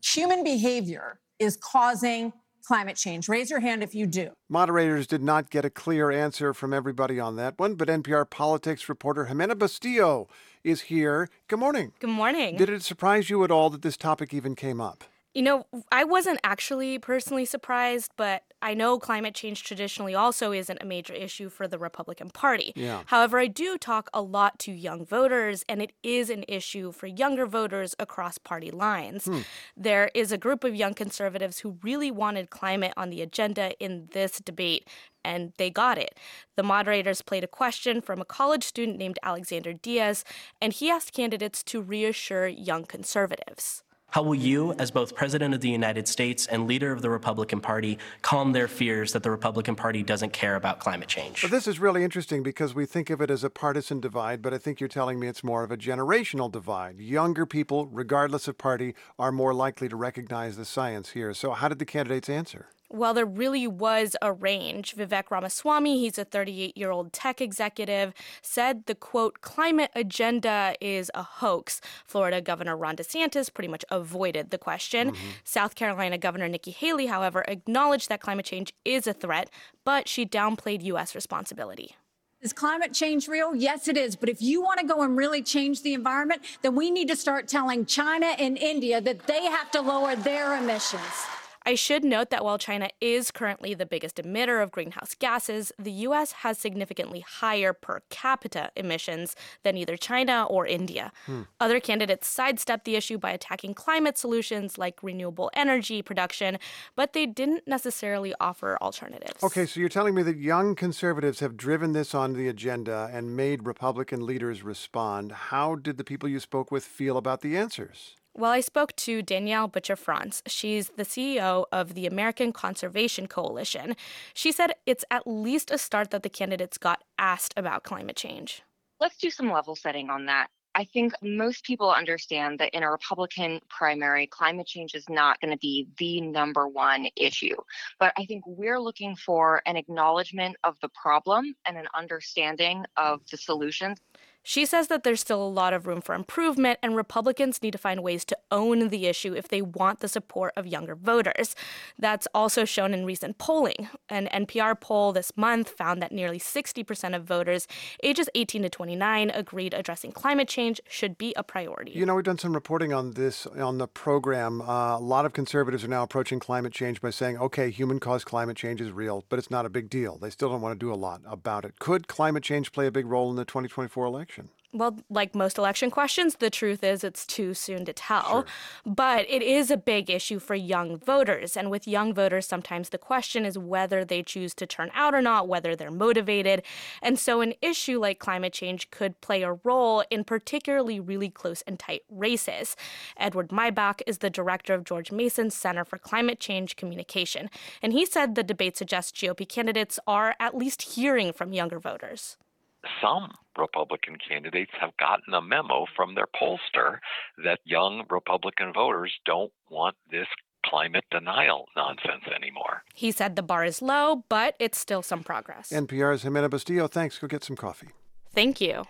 human behavior is causing climate change? Raise your hand if you do. Moderators did not get a clear answer from everybody on that one, but NPR politics reporter Jimena Bustillo is here. Good morning. Good morning. Did it surprise you at all that this topic even came up? You know, I wasn't actually personally surprised, but I know climate change traditionally also isn't a major issue for the Republican Party. Yeah. However, I do talk a lot to young voters, and it is an issue for younger voters across party lines. Hmm. There is a group of young conservatives who really wanted climate on the agenda in this debate, and they got it. The moderators played a question from a college student named Alexander Diaz, and he asked candidates to reassure young conservatives. How will you, as both President of the United States and leader of the Republican Party, calm their fears that the Republican Party doesn't care about climate change? Well, this is really interesting because we think of it as a partisan divide, but I think you're telling me it's more of a generational divide. Younger people, regardless of party, are more likely to recognize the science here. So, how did the candidates answer? Well, there really was a range. Vivek Ramaswamy, he's a 38 year old tech executive, said the quote, climate agenda is a hoax. Florida Governor Ron DeSantis pretty much avoided the question. Mhm. South Carolina Governor Nikki Haley, however, acknowledged that climate change is a threat, but she downplayed U.S. responsibility. Is climate change real? Yes, it is. But if you want to go and really change the environment, then we need to start telling China and India that they have to lower their emissions. I should note that while China is currently the biggest emitter of greenhouse gases, the US has significantly higher per capita emissions than either China or India. Hmm. Other candidates sidestepped the issue by attacking climate solutions like renewable energy production, but they didn't necessarily offer alternatives. Okay, so you're telling me that young conservatives have driven this on the agenda and made Republican leaders respond. How did the people you spoke with feel about the answers? Well, I spoke to Danielle Butcher France. She's the CEO of the American Conservation Coalition. She said it's at least a start that the candidates got asked about climate change. Let's do some level setting on that. I think most people understand that in a Republican primary, climate change is not going to be the number one issue. But I think we're looking for an acknowledgement of the problem and an understanding of the solutions. She says that there's still a lot of room for improvement, and Republicans need to find ways to own the issue if they want the support of younger voters. That's also shown in recent polling. An NPR poll this month found that nearly 60% of voters ages 18 to 29 agreed addressing climate change should be a priority. You know, we've done some reporting on this on the program. Uh, a lot of conservatives are now approaching climate change by saying, okay, human caused climate change is real, but it's not a big deal. They still don't want to do a lot about it. Could climate change play a big role in the 2024 election? Well, like most election questions, the truth is it's too soon to tell. But it is a big issue for young voters. And with young voters, sometimes the question is whether they choose to turn out or not, whether they're motivated. And so an issue like climate change could play a role in particularly really close and tight races. Edward Maibach is the director of George Mason's Center for Climate Change Communication. And he said the debate suggests GOP candidates are at least hearing from younger voters some Republican candidates have gotten a memo from their pollster that young Republican voters don't want this climate denial nonsense anymore. He said the bar is low, but it's still some progress. NPR's Jimena Bustillo, thanks. Go get some coffee. Thank you.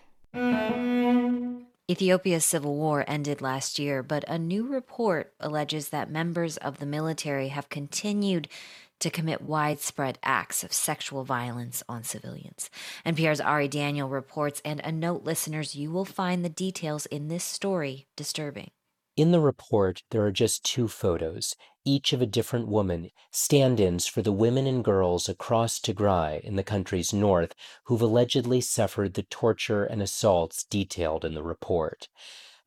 Ethiopia's civil war ended last year, but a new report alleges that members of the military have continued to commit widespread acts of sexual violence on civilians. NPR's Ari Daniel reports, and a note, listeners, you will find the details in this story disturbing. In the report, there are just two photos, each of a different woman, stand ins for the women and girls across Tigray in the country's north who've allegedly suffered the torture and assaults detailed in the report.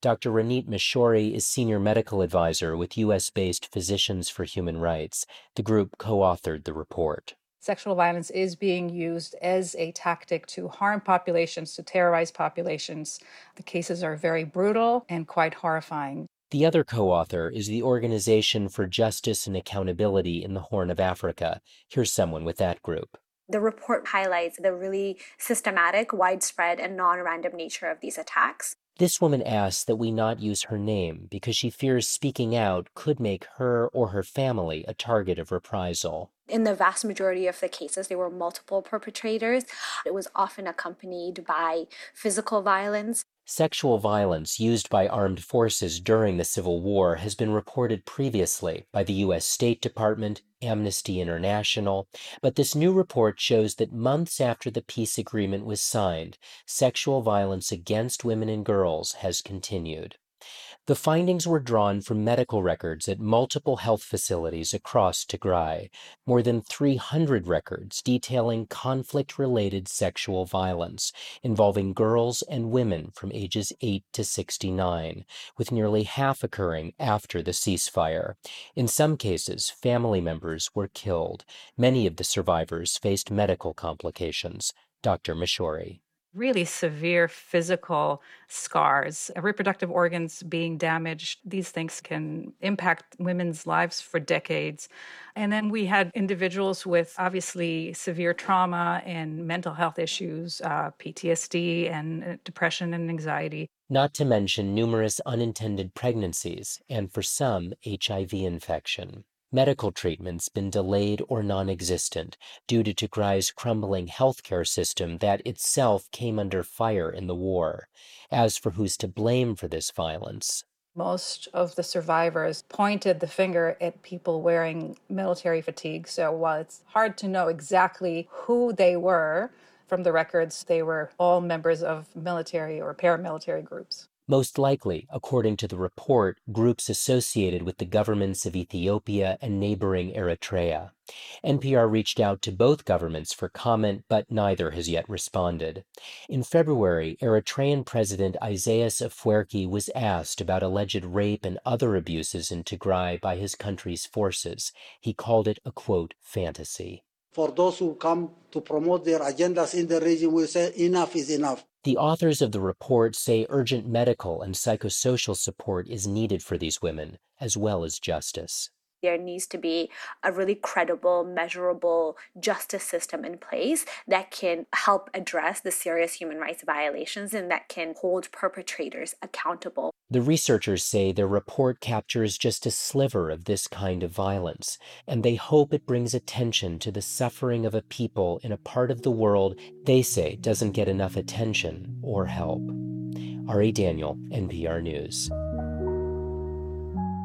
Dr. Ranit Mishori is Senior Medical Advisor with U.S. based Physicians for Human Rights. The group co authored the report. Sexual violence is being used as a tactic to harm populations, to terrorize populations. The cases are very brutal and quite horrifying. The other co author is the Organization for Justice and Accountability in the Horn of Africa. Here's someone with that group. The report highlights the really systematic, widespread, and non random nature of these attacks. This woman asks that we not use her name because she fears speaking out could make her or her family a target of reprisal. In the vast majority of the cases, there were multiple perpetrators. It was often accompanied by physical violence. Sexual violence used by armed forces during the Civil War has been reported previously by the U.S. State Department, Amnesty International, but this new report shows that months after the peace agreement was signed, sexual violence against women and girls has continued. The findings were drawn from medical records at multiple health facilities across Tigray, more than 300 records detailing conflict related sexual violence involving girls and women from ages 8 to 69, with nearly half occurring after the ceasefire. In some cases, family members were killed. Many of the survivors faced medical complications. Dr. Mishori really severe physical scars, reproductive organs being damaged. These things can impact women's lives for decades. And then we had individuals with obviously severe trauma and mental health issues, uh, PTSD, and uh, depression and anxiety. Not to mention numerous unintended pregnancies and, for some, HIV infection. Medical treatment's been delayed or non existent due to Tigray's crumbling healthcare system that itself came under fire in the war. As for who's to blame for this violence, most of the survivors pointed the finger at people wearing military fatigue. So while it's hard to know exactly who they were, from the records, they were all members of military or paramilitary groups. Most likely, according to the report, groups associated with the governments of Ethiopia and neighboring Eritrea. NPR reached out to both governments for comment, but neither has yet responded. In February, Eritrean President Isaias Afwerki was asked about alleged rape and other abuses in Tigray by his country's forces. He called it a quote, fantasy. For those who come to promote their agendas in the region, we say enough is enough. The authors of the report say urgent medical and psychosocial support is needed for these women, as well as justice. There needs to be a really credible, measurable justice system in place that can help address the serious human rights violations and that can hold perpetrators accountable. The researchers say their report captures just a sliver of this kind of violence, and they hope it brings attention to the suffering of a people in a part of the world they say doesn't get enough attention or help. Ari Daniel, NPR News.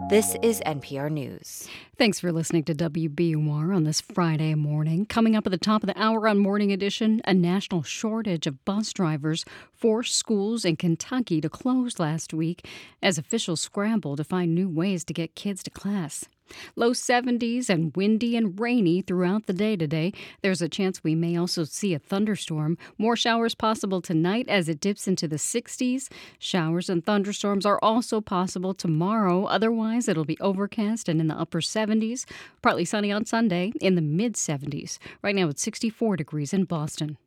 This is NPR News. Thanks for listening to WBUR on this Friday morning. Coming up at the top of the hour on Morning Edition, a national shortage of bus drivers forced schools in Kentucky to close last week as officials scramble to find new ways to get kids to class. Low 70s and windy and rainy throughout the day today. There's a chance we may also see a thunderstorm. More showers possible tonight as it dips into the 60s. Showers and thunderstorms are also possible tomorrow. Otherwise, it'll be overcast and in the upper 70s. Partly sunny on Sunday in the mid 70s. Right now it's 64 degrees in Boston.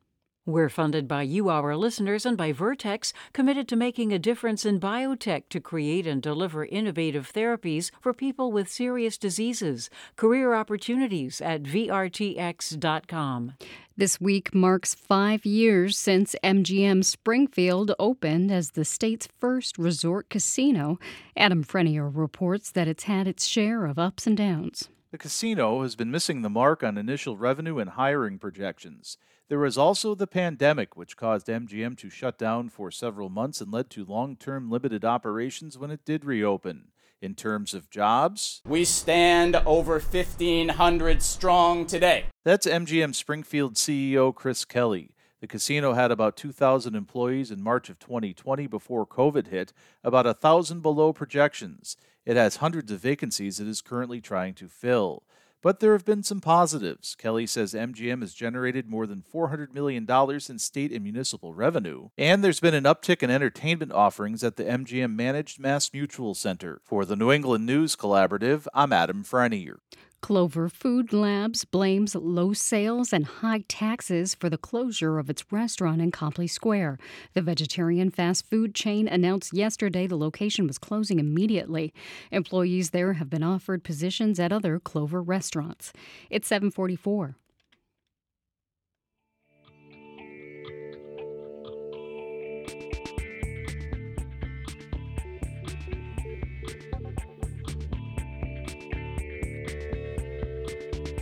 We're funded by you, our listeners, and by Vertex, committed to making a difference in biotech to create and deliver innovative therapies for people with serious diseases. Career opportunities at VRTX.com. This week marks five years since MGM Springfield opened as the state's first resort casino. Adam Frenier reports that it's had its share of ups and downs. The casino has been missing the mark on initial revenue and hiring projections. There was also the pandemic, which caused MGM to shut down for several months and led to long term limited operations when it did reopen. In terms of jobs, we stand over 1,500 strong today. That's MGM Springfield CEO Chris Kelly. The casino had about 2,000 employees in March of 2020 before COVID hit, about a 1,000 below projections. It has hundreds of vacancies it is currently trying to fill. But there have been some positives. Kelly says MGM has generated more than $400 million in state and municipal revenue. And there's been an uptick in entertainment offerings at the MGM managed Mass Mutual Center. For the New England News Collaborative, I'm Adam Frenier. Clover Food Labs blames low sales and high taxes for the closure of its restaurant in Copley Square. The vegetarian fast food chain announced yesterday the location was closing immediately. Employees there have been offered positions at other Clover restaurants. It's 744.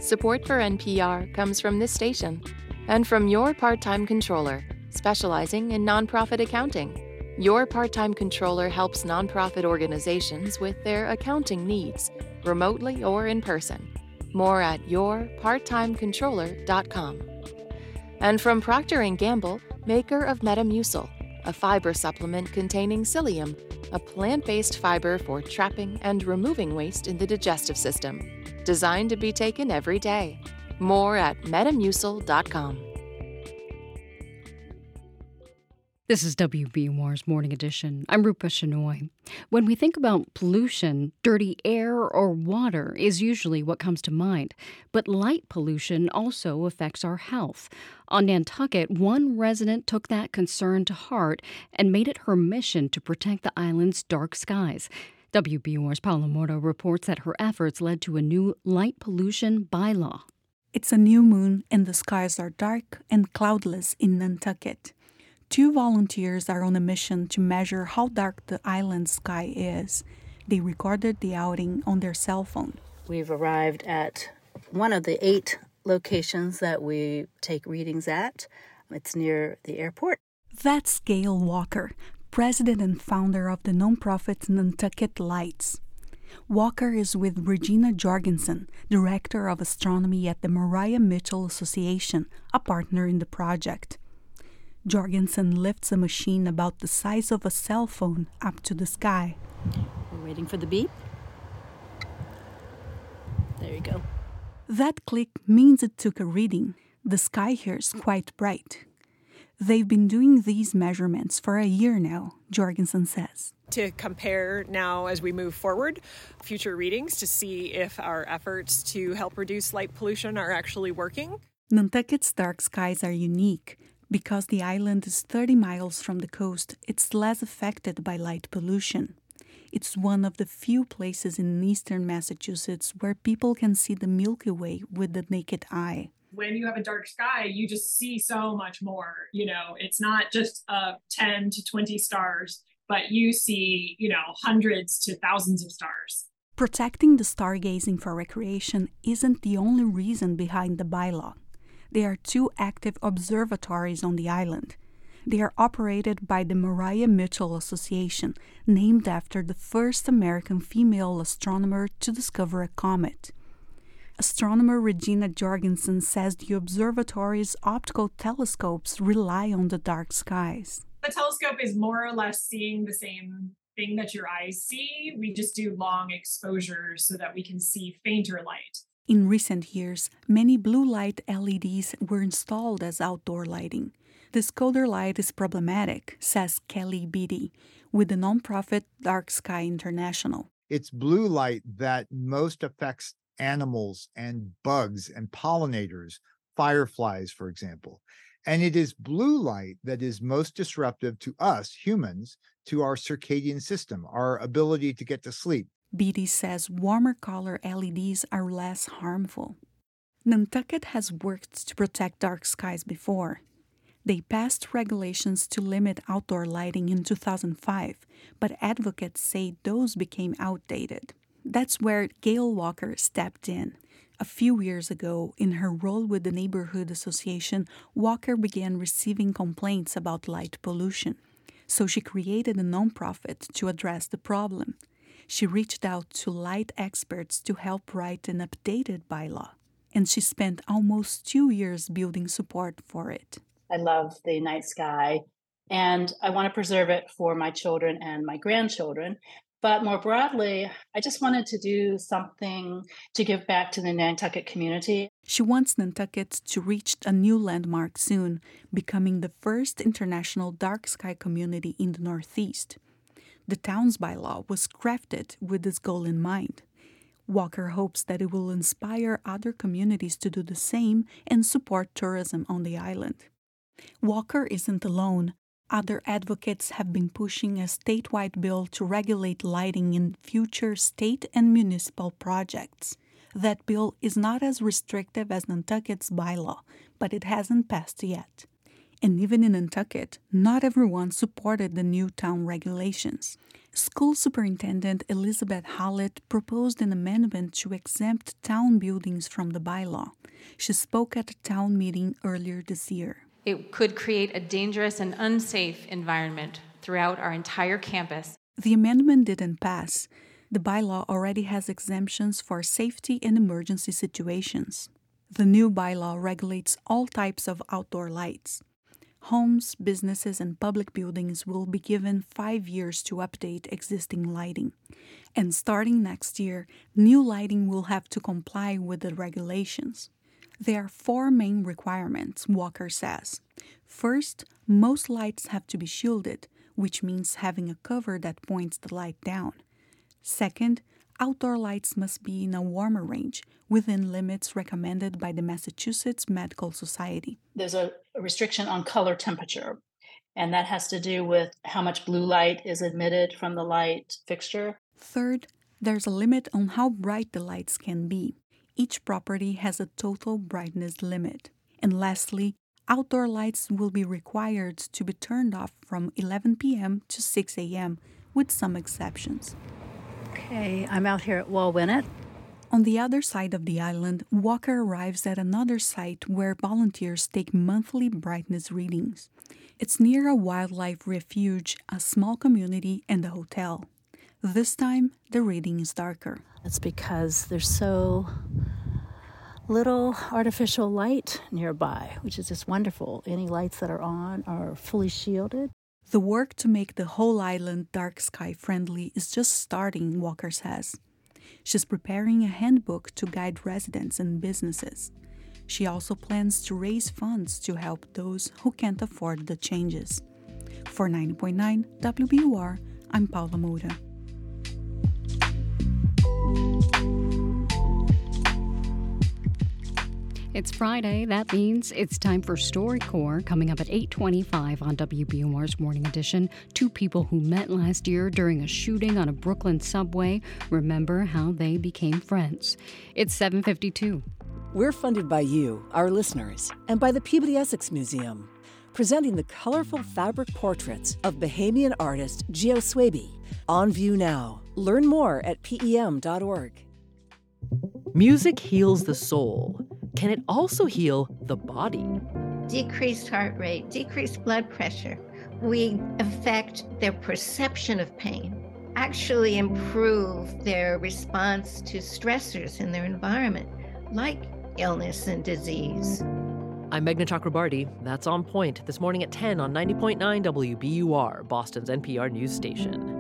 Support for NPR comes from this station and from your part time controller, specializing in nonprofit accounting. Your part time controller helps nonprofit organizations with their accounting needs, remotely or in person. More at yourparttimecontroller.com. And from Procter & Gamble, maker of Metamucil, a fiber supplement containing psyllium, a plant-based fiber for trapping and removing waste in the digestive system, designed to be taken every day. More at metamucil.com. This is WBUR's Morning Edition. I'm Rupa Shenoy. When we think about pollution, dirty air or water is usually what comes to mind. But light pollution also affects our health. On Nantucket, one resident took that concern to heart and made it her mission to protect the island's dark skies. WBUR's Paula Moura reports that her efforts led to a new light pollution bylaw. It's a new moon and the skies are dark and cloudless in Nantucket. Two volunteers are on a mission to measure how dark the island sky is. They recorded the outing on their cell phone. We've arrived at one of the eight locations that we take readings at. It's near the airport. That's Gail Walker, president and founder of the nonprofit Nantucket Lights. Walker is with Regina Jorgensen, director of astronomy at the Maria Mitchell Association, a partner in the project. Jorgensen lifts a machine about the size of a cell phone up to the sky. We're waiting for the beep. There you go. That click means it took a reading. The sky here is quite bright. They've been doing these measurements for a year now, Jorgensen says. To compare now as we move forward future readings to see if our efforts to help reduce light pollution are actually working. Nantucket's dark skies are unique because the island is 30 miles from the coast, it's less affected by light pollution. It's one of the few places in eastern Massachusetts where people can see the Milky Way with the naked eye. When you have a dark sky, you just see so much more. You know, it's not just uh, 10 to 20 stars, but you see, you know, hundreds to thousands of stars. Protecting the stargazing for recreation isn't the only reason behind the bylaw. There are two active observatories on the island. They are operated by the Maria Mitchell Association, named after the first American female astronomer to discover a comet. Astronomer Regina Jorgensen says the observatory's optical telescopes rely on the dark skies. The telescope is more or less seeing the same thing that your eyes see. We just do long exposures so that we can see fainter light. In recent years, many blue light LEDs were installed as outdoor lighting. This colder light is problematic, says Kelly Beatty with the nonprofit Dark Sky International. It's blue light that most affects animals and bugs and pollinators, fireflies, for example. And it is blue light that is most disruptive to us humans, to our circadian system, our ability to get to sleep. Beatty says warmer color LEDs are less harmful. Nantucket has worked to protect dark skies before. They passed regulations to limit outdoor lighting in 2005, but advocates say those became outdated. That's where Gail Walker stepped in. A few years ago, in her role with the Neighborhood Association, Walker began receiving complaints about light pollution. So she created a nonprofit to address the problem she reached out to light experts to help write an updated bylaw, and she spent almost two years building support for it. I love the night sky, and I want to preserve it for my children and my grandchildren. But more broadly, I just wanted to do something to give back to the Nantucket community. She wants Nantucket to reach a new landmark soon, becoming the first international dark sky community in the Northeast. The town's bylaw was crafted with this goal in mind. Walker hopes that it will inspire other communities to do the same and support tourism on the island. Walker isn't alone. Other advocates have been pushing a statewide bill to regulate lighting in future state and municipal projects. That bill is not as restrictive as Nantucket's bylaw, but it hasn't passed yet. And even in Nantucket, not everyone supported the new town regulations. School Superintendent Elizabeth Hallett proposed an amendment to exempt town buildings from the bylaw. She spoke at a town meeting earlier this year. It could create a dangerous and unsafe environment throughout our entire campus. The amendment didn't pass. The bylaw already has exemptions for safety and emergency situations. The new bylaw regulates all types of outdoor lights. Homes, businesses, and public buildings will be given five years to update existing lighting. And starting next year, new lighting will have to comply with the regulations. There are four main requirements, Walker says. First, most lights have to be shielded, which means having a cover that points the light down. Second, outdoor lights must be in a warmer range within limits recommended by the Massachusetts Medical Society. There's a restriction on color temperature, and that has to do with how much blue light is emitted from the light fixture. Third, there's a limit on how bright the lights can be. Each property has a total brightness limit. And lastly, outdoor lights will be required to be turned off from 11 p.m. to 6 a.m., with some exceptions. Okay, I'm out here at Wauwinet. On the other side of the island, Walker arrives at another site where volunteers take monthly brightness readings. It's near a wildlife refuge, a small community, and a hotel. This time, the reading is darker. That's because there's so little artificial light nearby, which is just wonderful. Any lights that are on are fully shielded. The work to make the whole island dark sky friendly is just starting, Walker says. She's preparing a handbook to guide residents and businesses. She also plans to raise funds to help those who can't afford the changes. For 90.9 WBUR, I'm Paula Moura. It's Friday. That means it's time for StoryCorps coming up at 8:25 on WBUR's Morning Edition. Two people who met last year during a shooting on a Brooklyn subway remember how they became friends. It's 7:52. We're funded by you, our listeners, and by the Peabody Essex Museum, presenting the colorful fabric portraits of Bahamian artist Geo Swaby. On view now. Learn more at pem.org. Music heals the soul. Can it also heal the body? Decreased heart rate, decreased blood pressure. We affect their perception of pain, actually improve their response to stressors in their environment, like illness and disease. I'm Meghna Chakrabarti. That's on point this morning at 10 on 90.9 WBUR, Boston's NPR news station.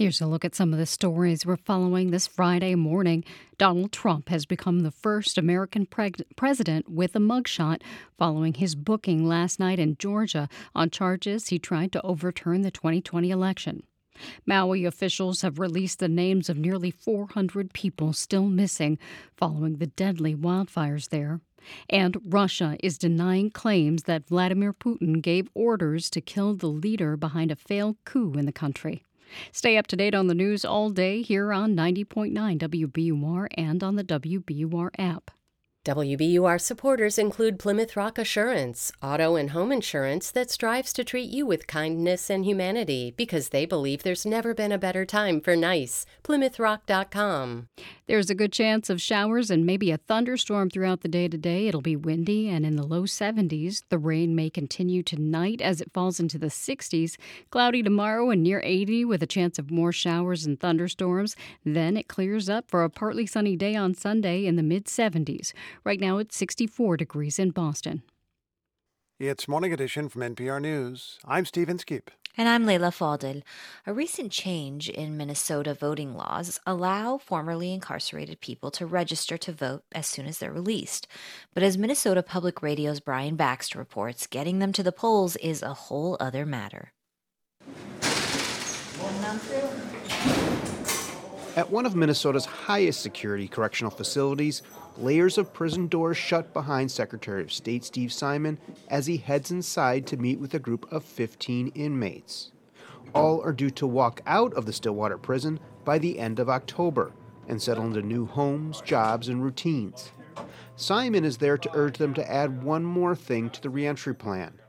Here's a look at some of the stories we're following this Friday morning. Donald Trump has become the first American preg- president with a mugshot following his booking last night in Georgia on charges he tried to overturn the 2020 election. Maui officials have released the names of nearly 400 people still missing following the deadly wildfires there. And Russia is denying claims that Vladimir Putin gave orders to kill the leader behind a failed coup in the country. Stay up to date on the news all day here on 90.9 WBUR and on the WBUR app. WBUR supporters include Plymouth Rock Assurance, auto and home insurance that strives to treat you with kindness and humanity because they believe there's never been a better time for nice. PlymouthRock.com. There's a good chance of showers and maybe a thunderstorm throughout the day today. It'll be windy and in the low 70s. The rain may continue tonight as it falls into the 60s. Cloudy tomorrow and near 80 with a chance of more showers and thunderstorms. Then it clears up for a partly sunny day on Sunday in the mid 70s. Right now it's 64 degrees in Boston. It's Morning Edition from NPR News. I'm Steve Inskeep. And I'm Leila Fadel. A recent change in Minnesota voting laws allow formerly incarcerated people to register to vote as soon as they're released. But as Minnesota Public Radio's Brian Bakst reports, getting them to the polls is a whole other matter. At one of Minnesota's highest security correctional facilities, layers of prison doors shut behind Secretary of State Steve Simon as he heads inside to meet with a group of 15 inmates. All are due to walk out of the Stillwater prison by the end of October and settle into new homes, jobs, and routines. Simon is there to urge them to add one more thing to the reentry plan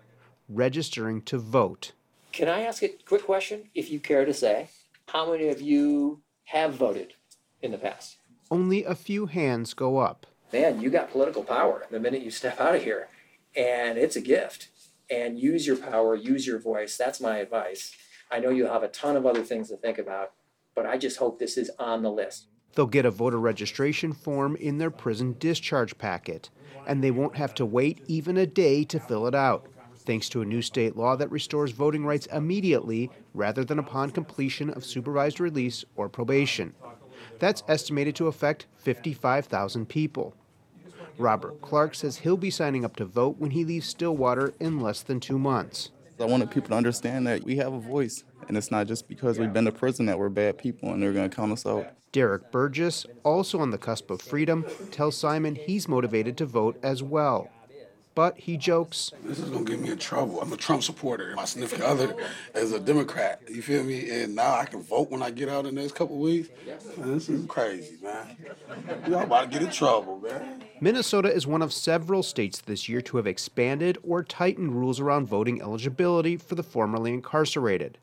registering to vote. Can I ask a quick question, if you care to say? How many of you have voted in the past? Only a few hands go up. Man, you got political power the minute you step out of here, and it's a gift. And use your power, use your voice. That's my advice. I know you have a ton of other things to think about, but I just hope this is on the list. They'll get a voter registration form in their prison discharge packet, and they won't have to wait even a day to fill it out, thanks to a new state law that restores voting rights immediately rather than upon completion of supervised release or probation. That's estimated to affect 55,000 people. Robert Clark says he'll be signing up to vote when he leaves Stillwater in less than two months. I wanted people to understand that we have a voice, and it's not just because we've been to prison that we're bad people and they're going to count us out. Derek Burgess, also on the cusp of freedom, tells Simon he's motivated to vote as well. But he jokes, This is going to get me in trouble. I'm a Trump supporter. My significant other is a Democrat. You feel me? And now I can vote when I get out in the next couple weeks. Man, this is crazy, man. Y'all about to get in trouble, man. Minnesota is one of several states this year to have expanded or tightened rules around voting eligibility for the formerly incarcerated.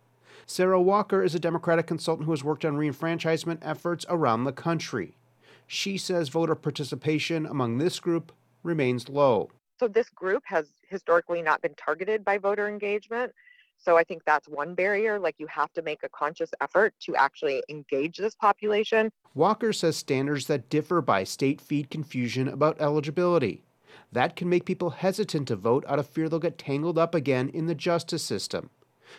Sarah Walker is a Democratic consultant who has worked on reenfranchisement efforts around the country. She says voter participation among this group remains low. So this group has historically not been targeted by voter engagement. So I think that's one barrier. Like you have to make a conscious effort to actually engage this population. Walker says standards that differ by state feed confusion about eligibility. That can make people hesitant to vote out of fear they'll get tangled up again in the justice system.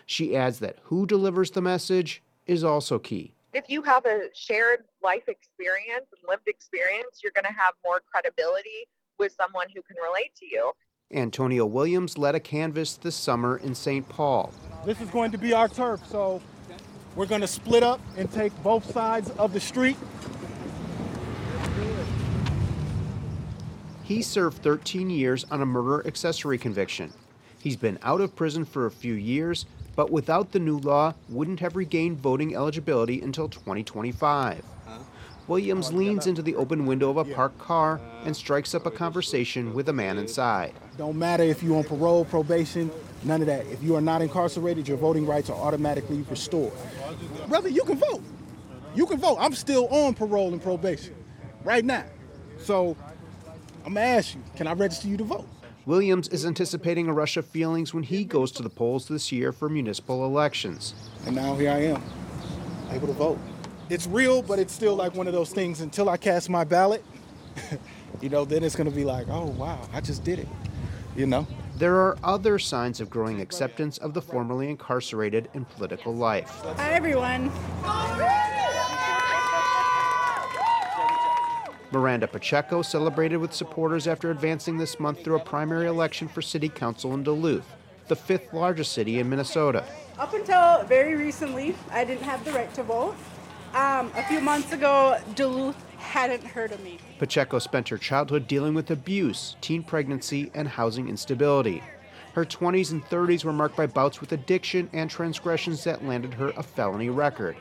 She adds that who delivers the message is also key. If you have a shared life experience and lived experience, you're going to have more credibility with someone who can relate to you. Antonio Williams led a canvass this summer in St. Paul. This is going to be our turf, so we're going to split up and take both sides of the street. He served 13 years on a murder accessory conviction. He's been out of prison for a few years, but without the new law, wouldn't have regained voting eligibility until 2025. Williams oh, leans into the open window of a parked car and strikes up a conversation with a man inside. Don't matter if you're on parole, probation, none of that. If you are not incarcerated, your voting rights are automatically restored. Brother, you can vote. You can vote. I'm still on parole and probation right now. So I'm going to ask you can I register you to vote? Williams is anticipating a rush of feelings when he goes to the polls this year for municipal elections. And now here I am, able to vote it's real, but it's still like one of those things until I cast my ballot, you know, then it's going to be like, oh, wow, I just did it, you know? There are other signs of growing acceptance of the formerly incarcerated in political life. Hi, everyone. Miranda Pacheco celebrated with supporters after advancing this month through a primary election for city council in Duluth, the fifth largest city in Minnesota. Up until very recently, I didn't have the right to vote. Um, a few months ago, Duluth hadn't heard of me. Pacheco spent her childhood dealing with abuse, teen pregnancy, and housing instability. Her 20s and 30s were marked by bouts with addiction and transgressions that landed her a felony record.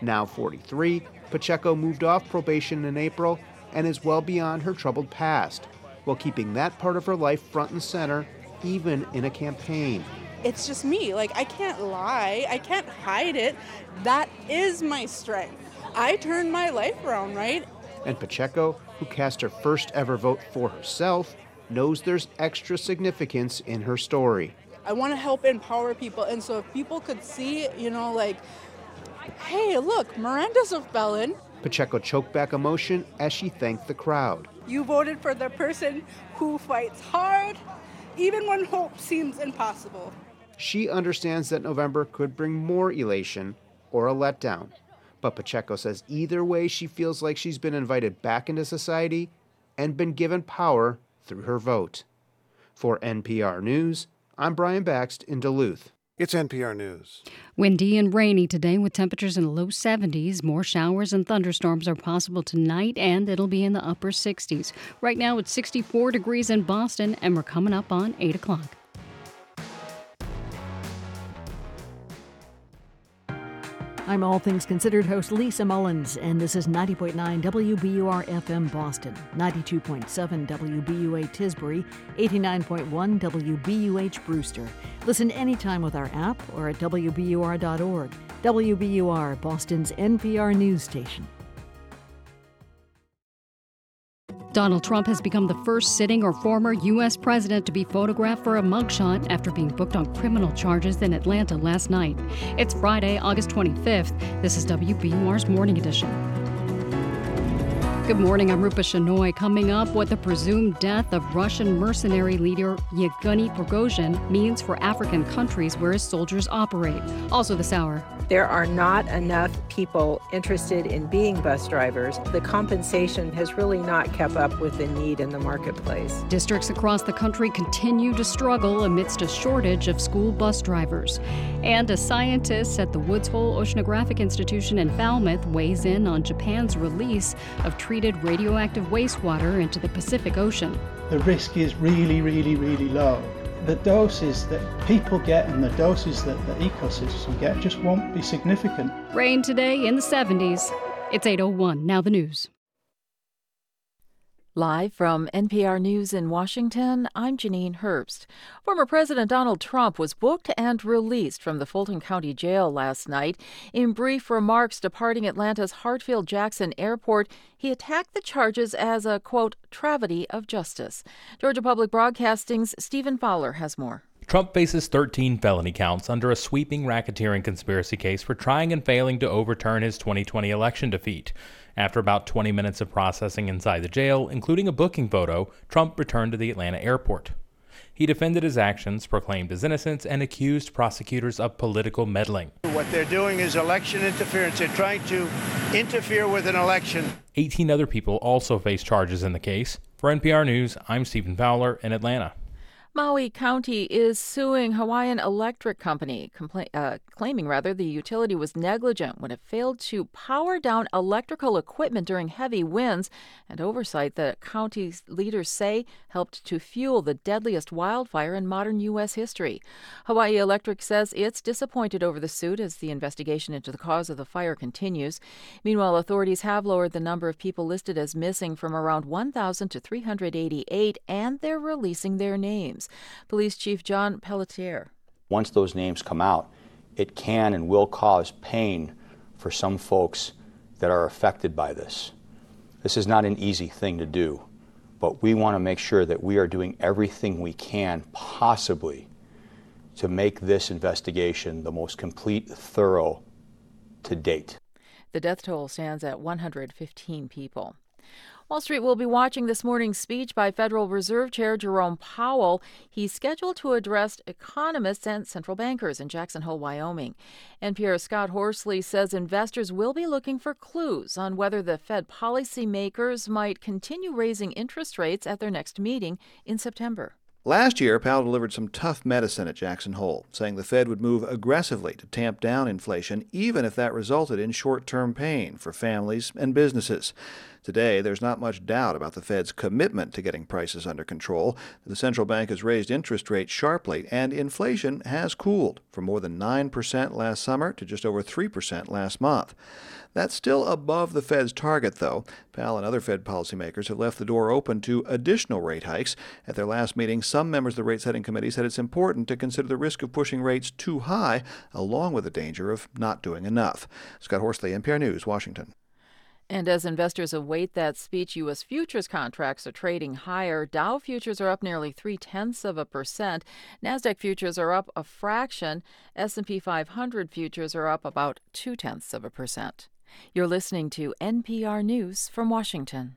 Now 43, Pacheco moved off probation in April and is well beyond her troubled past, while keeping that part of her life front and center, even in a campaign it's just me. Like, I can't lie, I can't hide it. That is my strength. I turned my life around, right? And Pacheco, who cast her first ever vote for herself, knows there's extra significance in her story. I want to help empower people. And so if people could see, you know, like, hey, look, Miranda's a felon. Pacheco choked back emotion as she thanked the crowd. You voted for the person who fights hard, even when hope seems impossible. She understands that November could bring more elation or a letdown. But Pacheco says either way, she feels like she's been invited back into society and been given power through her vote. For NPR News, I'm Brian Bakst in Duluth. It's NPR News. Windy and rainy today with temperatures in the low 70s. More showers and thunderstorms are possible tonight, and it'll be in the upper 60s. Right now, it's 64 degrees in Boston, and we're coming up on 8 o'clock. I'm All Things Considered host Lisa Mullins, and this is 90.9 WBUR FM Boston, 92.7 WBUA Tisbury, 89.1 WBUH Brewster. Listen anytime with our app or at WBUR.org. WBUR, Boston's NPR news station. Donald Trump has become the first sitting or former U.S. president to be photographed for a mugshot after being booked on criminal charges in Atlanta last night. It's Friday, August 25th. This is WBUR's Morning Edition. Good morning. I'm Rupa Shenoy. Coming up, what the presumed death of Russian mercenary leader Yevgeny Prigozhin means for African countries where his soldiers operate. Also, this hour. There are not enough people interested in being bus drivers. The compensation has really not kept up with the need in the marketplace. Districts across the country continue to struggle amidst a shortage of school bus drivers. And a scientist at the Woods Hole Oceanographic Institution in Falmouth weighs in on Japan's release of treated radioactive wastewater into the Pacific Ocean. The risk is really, really, really low. The doses that people get and the doses that the ecosystems get just won't be significant. Rain today in the 70s. It's 801. Now the news. Live from NPR News in Washington, I'm Janine Herbst. Former President Donald Trump was booked and released from the Fulton County Jail last night. In brief remarks departing Atlanta's Hartsfield Jackson Airport, he attacked the charges as a, quote, travesty of justice. Georgia Public Broadcasting's Stephen Fowler has more. Trump faces 13 felony counts under a sweeping racketeering conspiracy case for trying and failing to overturn his 2020 election defeat. After about 20 minutes of processing inside the jail, including a booking photo, Trump returned to the Atlanta airport. He defended his actions, proclaimed his innocence, and accused prosecutors of political meddling. What they're doing is election interference. They're trying to interfere with an election. 18 other people also face charges in the case. For NPR News, I'm Stephen Fowler in Atlanta. Maui County is suing Hawaiian Electric Company, uh, claiming rather the utility was negligent when it failed to power down electrical equipment during heavy winds and oversight that county leaders say helped to fuel the deadliest wildfire in modern U.S. history. Hawaii Electric says it's disappointed over the suit as the investigation into the cause of the fire continues. Meanwhile, authorities have lowered the number of people listed as missing from around 1,000 to 388, and they're releasing their names. Police Chief John Pelletier. Once those names come out, it can and will cause pain for some folks that are affected by this. This is not an easy thing to do, but we want to make sure that we are doing everything we can possibly to make this investigation the most complete, thorough to date. The death toll stands at 115 people. Wall Street will be watching this morning's speech by Federal Reserve Chair Jerome Powell. He's scheduled to address economists and central bankers in Jackson Hole, Wyoming. NPR's Scott Horsley says investors will be looking for clues on whether the Fed policymakers might continue raising interest rates at their next meeting in September. Last year, Powell delivered some tough medicine at Jackson Hole, saying the Fed would move aggressively to tamp down inflation, even if that resulted in short term pain for families and businesses. Today, there's not much doubt about the Fed's commitment to getting prices under control. The central bank has raised interest rates sharply, and inflation has cooled from more than 9% last summer to just over 3% last month. That's still above the Fed's target, though. Powell and other Fed policymakers have left the door open to additional rate hikes. At their last meeting, some members of the rate setting committee said it's important to consider the risk of pushing rates too high, along with the danger of not doing enough. Scott Horsley, NPR News, Washington. And as investors await that speech, U.S. futures contracts are trading higher. Dow futures are up nearly three tenths of a percent. Nasdaq futures are up a fraction. S&P 500 futures are up about two tenths of a percent. You're listening to NPR News from Washington.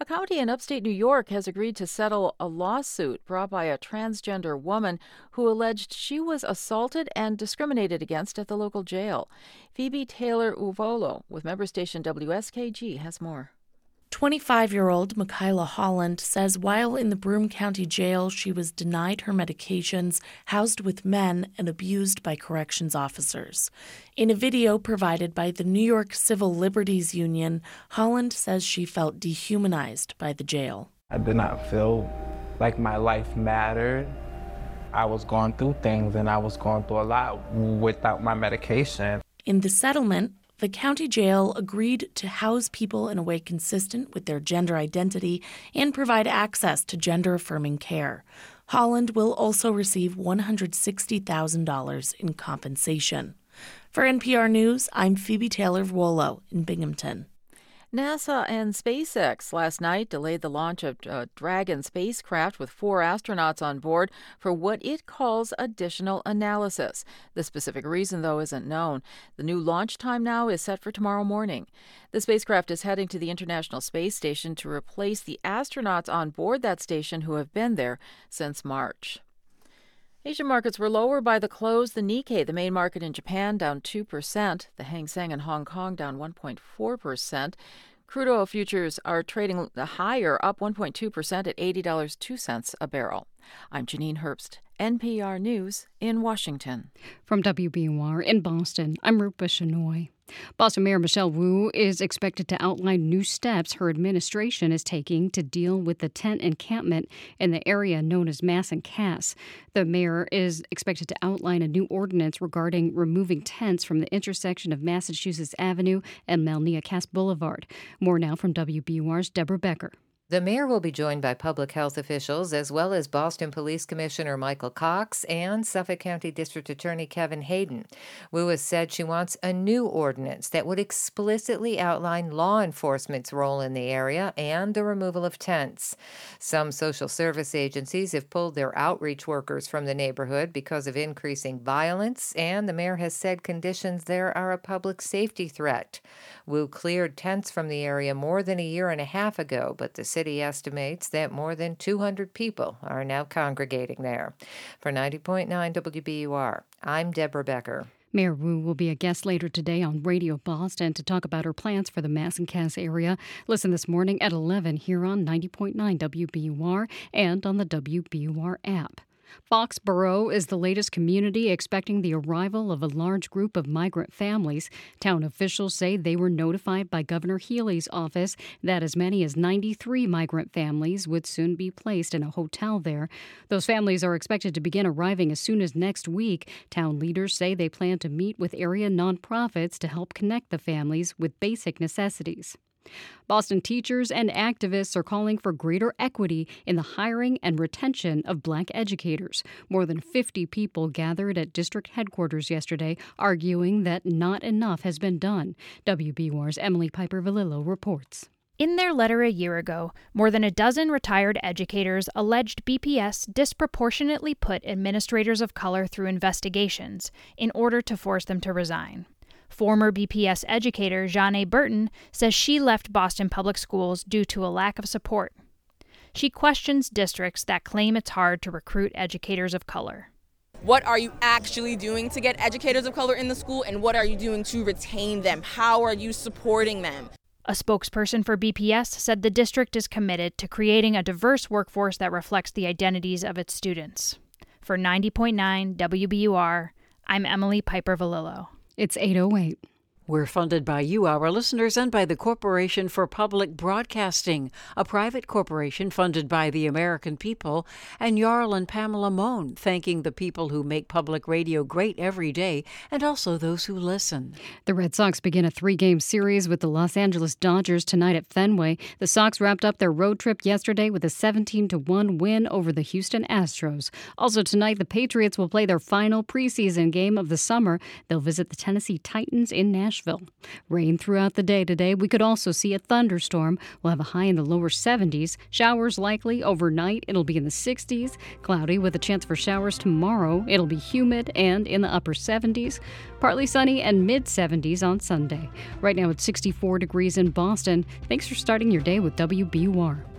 A county in upstate New York has agreed to settle a lawsuit brought by a transgender woman who alleged she was assaulted and discriminated against at the local jail. Phoebe Taylor Vuolo with member station WSKG has more. 25 year old Michaela Holland says while in the Broome County Jail, she was denied her medications, housed with men, and abused by corrections officers. In a video provided by the New York Civil Liberties Union, Holland says she felt dehumanized by the jail. I did not feel like my life mattered. I was going through things and I was going through a lot without my medication. In the settlement, the county jail agreed to house people in a way consistent with their gender identity and provide access to gender affirming care. Holland will also receive $160,000 in compensation. For NPR News, I'm Phoebe Taylor Vuolo in Binghamton. NASA and SpaceX last night delayed the launch of a uh, Dragon spacecraft with four astronauts on board for what it calls additional analysis. The specific reason, though, isn't known. The new launch time now is set for tomorrow morning. The spacecraft is heading to the International Space Station to replace the astronauts on board that station who have been there since March. Asian markets were lower by the close. The Nikkei, the main market in Japan, down 2%. The Hang Seng in Hong Kong down 1.4%. Crude oil futures are trading higher, up 1.2% at $80.02 a barrel. I'm Janine Herbst, NPR News in Washington. From WBUR in Boston, I'm Rupa Shenoy. Boston Mayor Michelle Wu is expected to outline new steps her administration is taking to deal with the tent encampment in the area known as Mass and Cass. The mayor is expected to outline a new ordinance regarding removing tents from the intersection of Massachusetts Avenue and Melnea Cass Boulevard. More now from WBUR's Deborah Becker. The mayor will be joined by public health officials as well as Boston Police Commissioner Michael Cox and Suffolk County District Attorney Kevin Hayden. Wu has said she wants a new ordinance that would explicitly outline law enforcement's role in the area and the removal of tents. Some social service agencies have pulled their outreach workers from the neighborhood because of increasing violence, and the mayor has said conditions there are a public safety threat. Wu cleared tents from the area more than a year and a half ago, but the City estimates that more than 200 people are now congregating there. For 90.9 WBUR, I'm Deborah Becker. Mayor Wu will be a guest later today on Radio Boston to talk about her plans for the Mass and Cass area. Listen this morning at 11 here on 90.9 WBUR and on the WBUR app. Foxborough is the latest community expecting the arrival of a large group of migrant families. Town officials say they were notified by Governor Healey's office that as many as 93 migrant families would soon be placed in a hotel there. Those families are expected to begin arriving as soon as next week. Town leaders say they plan to meet with area nonprofits to help connect the families with basic necessities. Boston teachers and activists are calling for greater equity in the hiring and retention of black educators. More than 50 people gathered at district headquarters yesterday, arguing that not enough has been done. WBUR's Emily Piper Vallillo reports. In their letter a year ago, more than a dozen retired educators alleged BPS disproportionately put administrators of color through investigations in order to force them to resign. Former BPS educator Janae Burton says she left Boston Public Schools due to a lack of support. She questions districts that claim it's hard to recruit educators of color. What are you actually doing to get educators of color in the school, and what are you doing to retain them? How are you supporting them? A spokesperson for BPS said the district is committed to creating a diverse workforce that reflects the identities of its students. For 90.9 WBUR, I'm Emily Piper Vallillo. It's 808. We're funded by you, our listeners, and by the Corporation for Public Broadcasting, a private corporation funded by the American people, and Jarl and Pamela Mohn, thanking the people who make public radio great every day and also those who listen. The Red Sox begin a three game series with the Los Angeles Dodgers tonight at Fenway. The Sox wrapped up their road trip yesterday with a 17 1 win over the Houston Astros. Also tonight, the Patriots will play their final preseason game of the summer. They'll visit the Tennessee Titans in Nashville. Nashville. Rain throughout the day today. We could also see a thunderstorm. We'll have a high in the lower 70s. Showers likely overnight. It'll be in the 60s. Cloudy with a chance for showers tomorrow. It'll be humid and in the upper 70s. Partly sunny and mid 70s on Sunday. Right now it's 64 degrees in Boston. Thanks for starting your day with WBUR.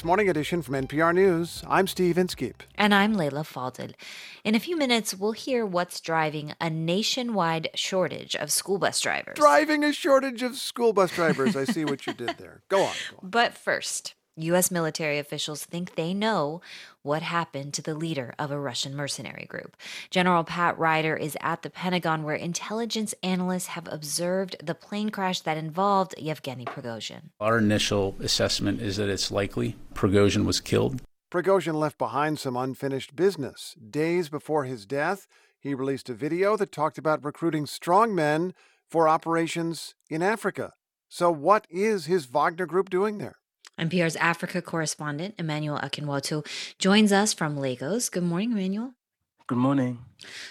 It's Morning Edition from NPR News. I'm Steve Inskeep. And I'm Leila Fadel. In a few minutes, we'll hear what's driving a nationwide shortage of school bus drivers. Driving a shortage of school bus drivers. I see what you did there. Go on. Go on. But first, U.S. military officials think they know what happened to the leader of a Russian mercenary group. General Pat Ryder is at the Pentagon, where intelligence analysts have observed the plane crash that involved Yevgeny Prigozhin. Our initial assessment is that it's likely Prigozhin was killed. Prigozhin left behind some unfinished business. Days before his death, he released a video that talked about recruiting strong men for operations in Africa. So, what is his Wagner Group doing there? NPR's Africa correspondent, Emmanuel Akinwotu, joins us from Lagos. Good morning, Emmanuel. Good morning.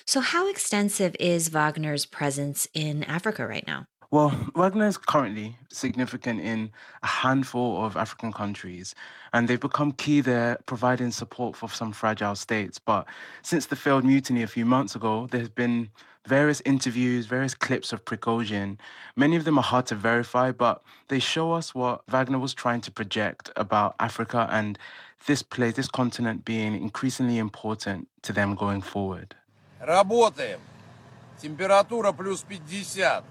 So, how extensive is Wagner's presence in Africa right now? Well, Wagner is currently significant in a handful of African countries, and they've become key there, providing support for some fragile states. But since the failed mutiny a few months ago, there's been various interviews, various clips of Prigozhin. Many of them are hard to verify, but they show us what Wagner was trying to project about Africa and this place, this continent being increasingly important to them going forward. Работаем. Температура плюс 50.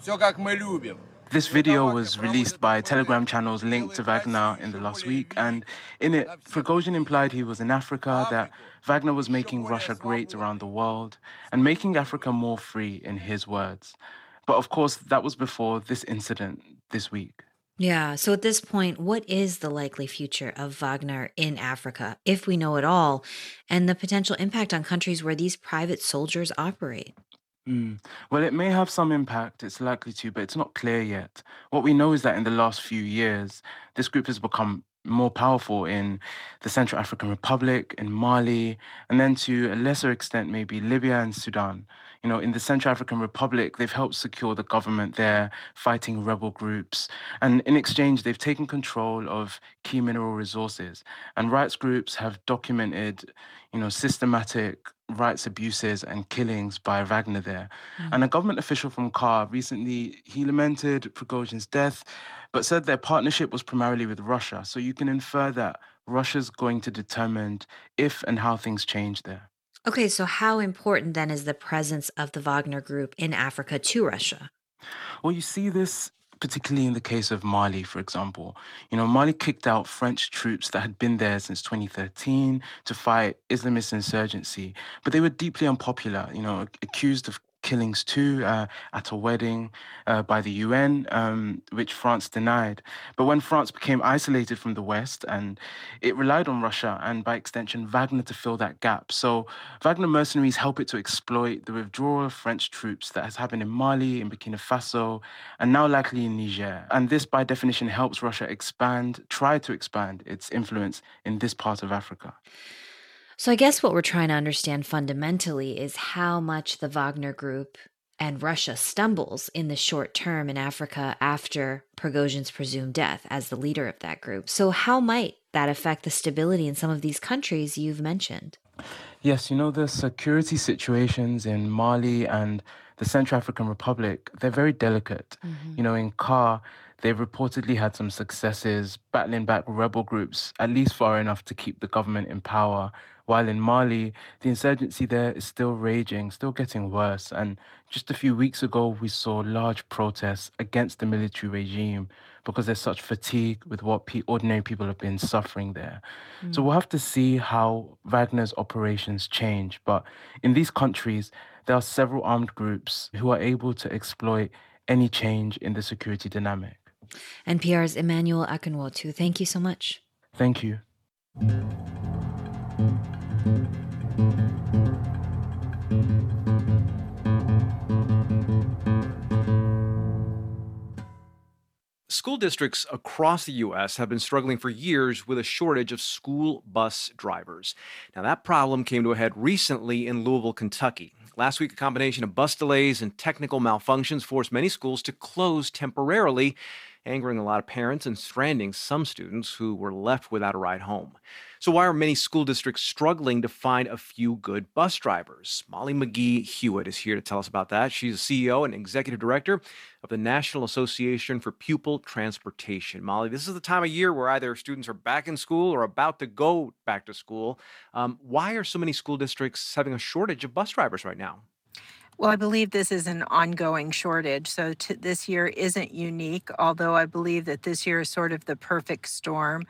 Все как мы любим. This video was released by Telegram channels linked to Wagner in the last week, and in it, Prigozhin implied he was in Africa, that Wagner was making Russia great around the world, and making Africa more free, in his words. But of course, that was before this incident this week. Yeah, so at this point, what is the likely future of Wagner in Africa, if we know at all, and the potential impact on countries where these private soldiers operate? Mm. Well, it may have some impact, it's likely to, but it's not clear yet. What we know is that in the last few years, this group has become more powerful in the Central African Republic, in Mali, and then to a lesser extent, maybe Libya and Sudan. You know, in the Central African Republic, they've helped secure the government there, fighting rebel groups. And in exchange, they've taken control of key mineral resources. And rights groups have documented, you know, systematic rights abuses and killings by Wagner there. Mm. And a government official from CAR recently, he lamented Prigozhin's death, but said their partnership was primarily with Russia. So you can infer that Russia's going to determine if and how things change there. Okay, so how important then is the presence of the Wagner group in Africa to Russia? Well, you see this particularly in the case of Mali, for example. You know, Mali kicked out French troops that had been there since 2013 to fight Islamist insurgency, but they were deeply unpopular, you know, accused of killings too uh, at a wedding uh, by the UN, um, which France denied. But when France became isolated from the West and it relied on Russia and by extension Wagner to fill that gap. So Wagner mercenaries help it to exploit the withdrawal of French troops that has happened in Mali, in Burkina Faso, and now likely in Niger. And this by definition helps Russia expand, try to expand its influence in this part of Africa. So, I guess what we're trying to understand fundamentally is how much the Wagner Group and Russia stumbles in the short term in Africa after Prigozhin's presumed death as the leader of that group. So, how might that affect the stability in some of these countries you've mentioned? Yes, you know, the security situations in Mali and the Central African Republic, they're very delicate. Mm-hmm. You know, in CAR, they've reportedly had some successes battling back rebel groups, at least far enough to keep the government in power while in Mali, the insurgency there is still raging, still getting worse. And just a few weeks ago, we saw large protests against the military regime because there's such fatigue with what pe- ordinary people have been suffering there. Mm. So we'll have to see how Wagner's operations change. But in these countries, there are several armed groups who are able to exploit any change in the security dynamic. NPR's Emmanuel Akinwotu, thank you so much. Thank you. School districts across the U.S. have been struggling for years with a shortage of school bus drivers. Now, that problem came to a head recently in Louisville, Kentucky. Last week, a combination of bus delays and technical malfunctions forced many schools to close temporarily, angering a lot of parents and stranding some students who were left without a ride home. So, why are many school districts struggling to find a few good bus drivers? Molly McGee Hewitt is here to tell us about that. She's the CEO and executive director of the National Association for Pupil Transportation. Molly, this is the time of year where either students are back in school or about to go back to school. Um, why are so many school districts having a shortage of bus drivers right now? Well, I believe this is an ongoing shortage. So t- this year isn't unique, although I believe that this year is sort of the perfect storm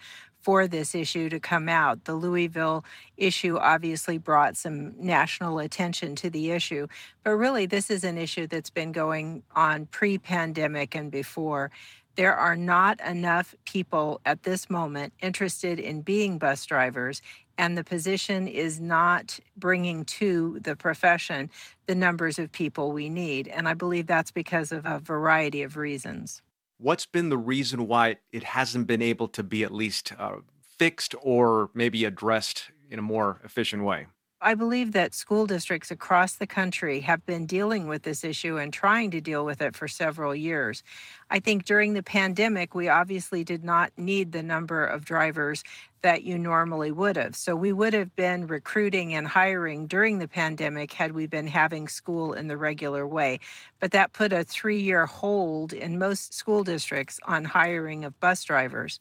for this issue to come out. The Louisville issue obviously brought some national attention to the issue, but really, this is an issue that's been going on pre pandemic and before. There are not enough people at this moment interested in being bus drivers, and the position is not bringing to the profession the numbers of people we need. And I believe that's because of a variety of reasons. What's been the reason why it hasn't been able to be at least uh, fixed or maybe addressed in a more efficient way? I believe that school districts across the country have been dealing with this issue and trying to deal with it for several years. I think during the pandemic, we obviously did not need the number of drivers that you normally would have. So we would have been recruiting and hiring during the pandemic had we been having school in the regular way. But that put a three year hold in most school districts on hiring of bus drivers.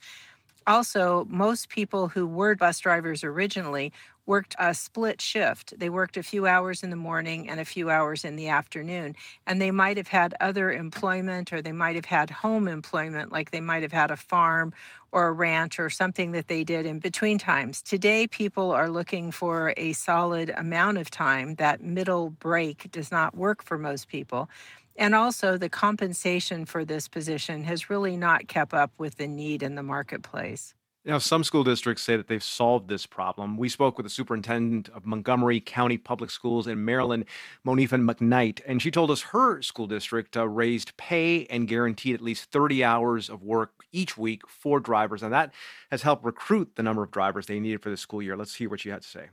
Also, most people who were bus drivers originally worked a split shift. They worked a few hours in the morning and a few hours in the afternoon. And they might have had other employment or they might have had home employment, like they might have had a farm or a ranch or something that they did in between times. Today, people are looking for a solid amount of time. That middle break does not work for most people. And also, the compensation for this position has really not kept up with the need in the marketplace. Now, some school districts say that they've solved this problem. We spoke with the superintendent of Montgomery County Public Schools in Maryland, Monifa McKnight, and she told us her school district uh, raised pay and guaranteed at least 30 hours of work each week for drivers. And that has helped recruit the number of drivers they needed for the school year. Let's hear what she had to say.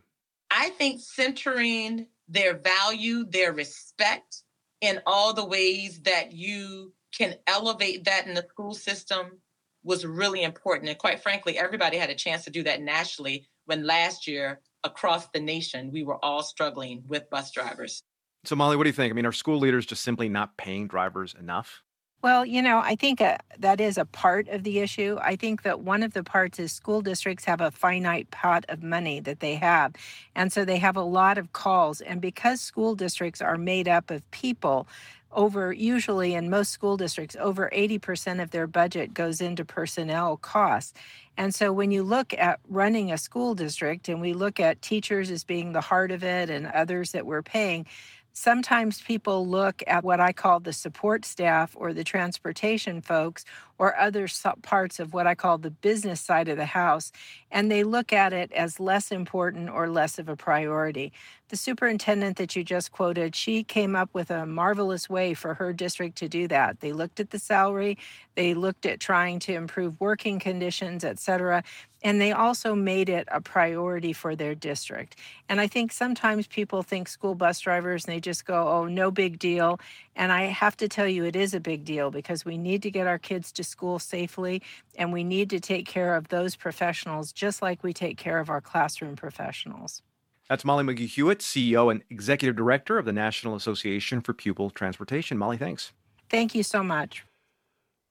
I think centering their value, their respect in all the ways that you can elevate that in the school system was really important. And quite frankly, everybody had a chance to do that nationally when last year across the nation, we were all struggling with bus drivers. So, Molly, what do you think? I mean, are school leaders just simply not paying drivers enough? Well, you know, I think uh, that is a part of the issue. I think that one of the parts is school districts have a finite pot of money that they have. And so they have a lot of calls. And because school districts are made up of people, over usually in most school districts over 80% of their budget goes into personnel costs. And so when you look at running a school district and we look at teachers as being the heart of it and others that we're paying sometimes people look at what I call the support staff or the transportation folks or other parts of what I call the business side of the house, and they look at it as less important or less of a priority. The superintendent that you just quoted, she came up with a marvelous way for her district to do that. They looked at the salary, they looked at trying to improve working conditions, et cetera, and they also made it a priority for their district. And I think sometimes people think school bus drivers and they just go, oh, no big deal. And I have to tell you, it is a big deal because we need to get our kids to school safely and we need to take care of those professionals just like we take care of our classroom professionals. That's Molly McGee Hewitt, CEO and Executive Director of the National Association for Pupil Transportation. Molly, thanks. Thank you so much.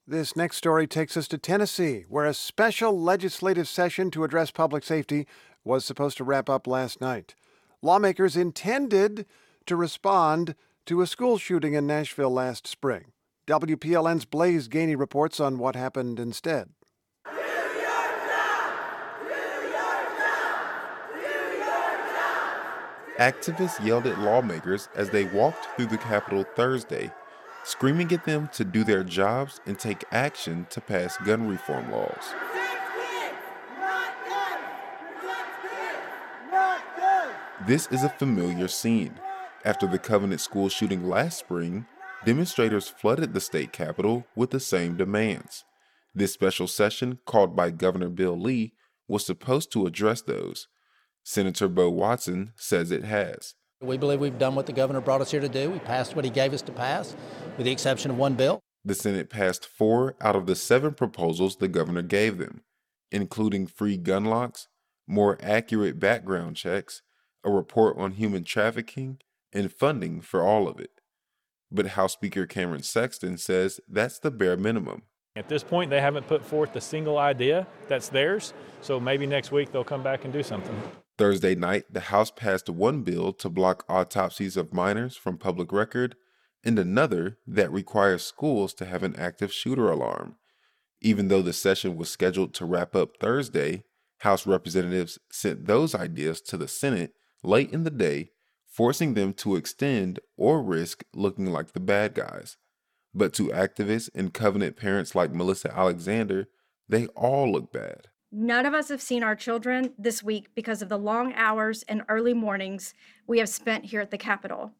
This next story takes us to Tennessee, where a special legislative session to address public safety was supposed to wrap up last night. Lawmakers intended to respond to a school shooting in Nashville last spring. WPLN's Blaise Gainey reports on what happened instead. Activists yelled at lawmakers as they walked through the Capitol Thursday screaming at them to do their jobs and take action to pass gun reform laws. This is a familiar scene. After the Covenant School shooting last spring, demonstrators flooded the state capitol with the same demands. This special session, called by Governor Bill Lee, was supposed to address those. Senator Bo Watson says it has. We believe we've done what the governor brought us here to do. We passed what he gave us to pass, with the exception of one bill. The Senate passed four out of the seven proposals the governor gave them, including free gun locks, more accurate background checks, a report on human trafficking, and funding for all of it. But House Speaker Cameron Sexton says that's the bare minimum. At this point, they haven't put forth a single idea that's theirs, so maybe next week they'll come back and do something. Thursday night, the House passed one bill to block autopsies of minors from public record and another that requires schools to have an active shooter alarm. Even though the session was scheduled to wrap up Thursday, House representatives sent those ideas to the Senate late in the day, forcing them to extend or risk looking like the bad guys. But to activists and covenant parents like Melissa Alexander, they all look bad. None of us have seen our children this week because of the long hours and early mornings we have spent here at the Capitol.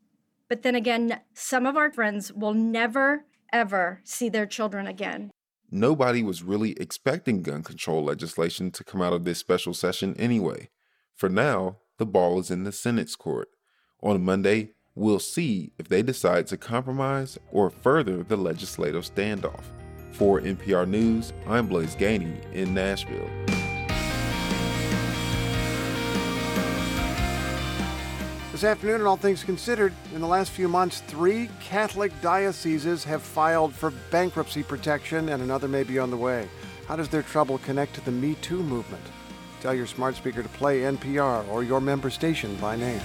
But then again, some of our friends will never, ever see their children again. Nobody was really expecting gun control legislation to come out of this special session anyway. For now, the ball is in the Senate's court. On Monday, we'll see if they decide to compromise or further the legislative standoff. For NPR News, I'm Blaise Gainey in Nashville. This afternoon, in All Things Considered, in the last few months, three Catholic dioceses have filed for bankruptcy protection, and another may be on the way. How does their trouble connect to the Me Too movement? Tell your smart speaker to play NPR or your member station by name.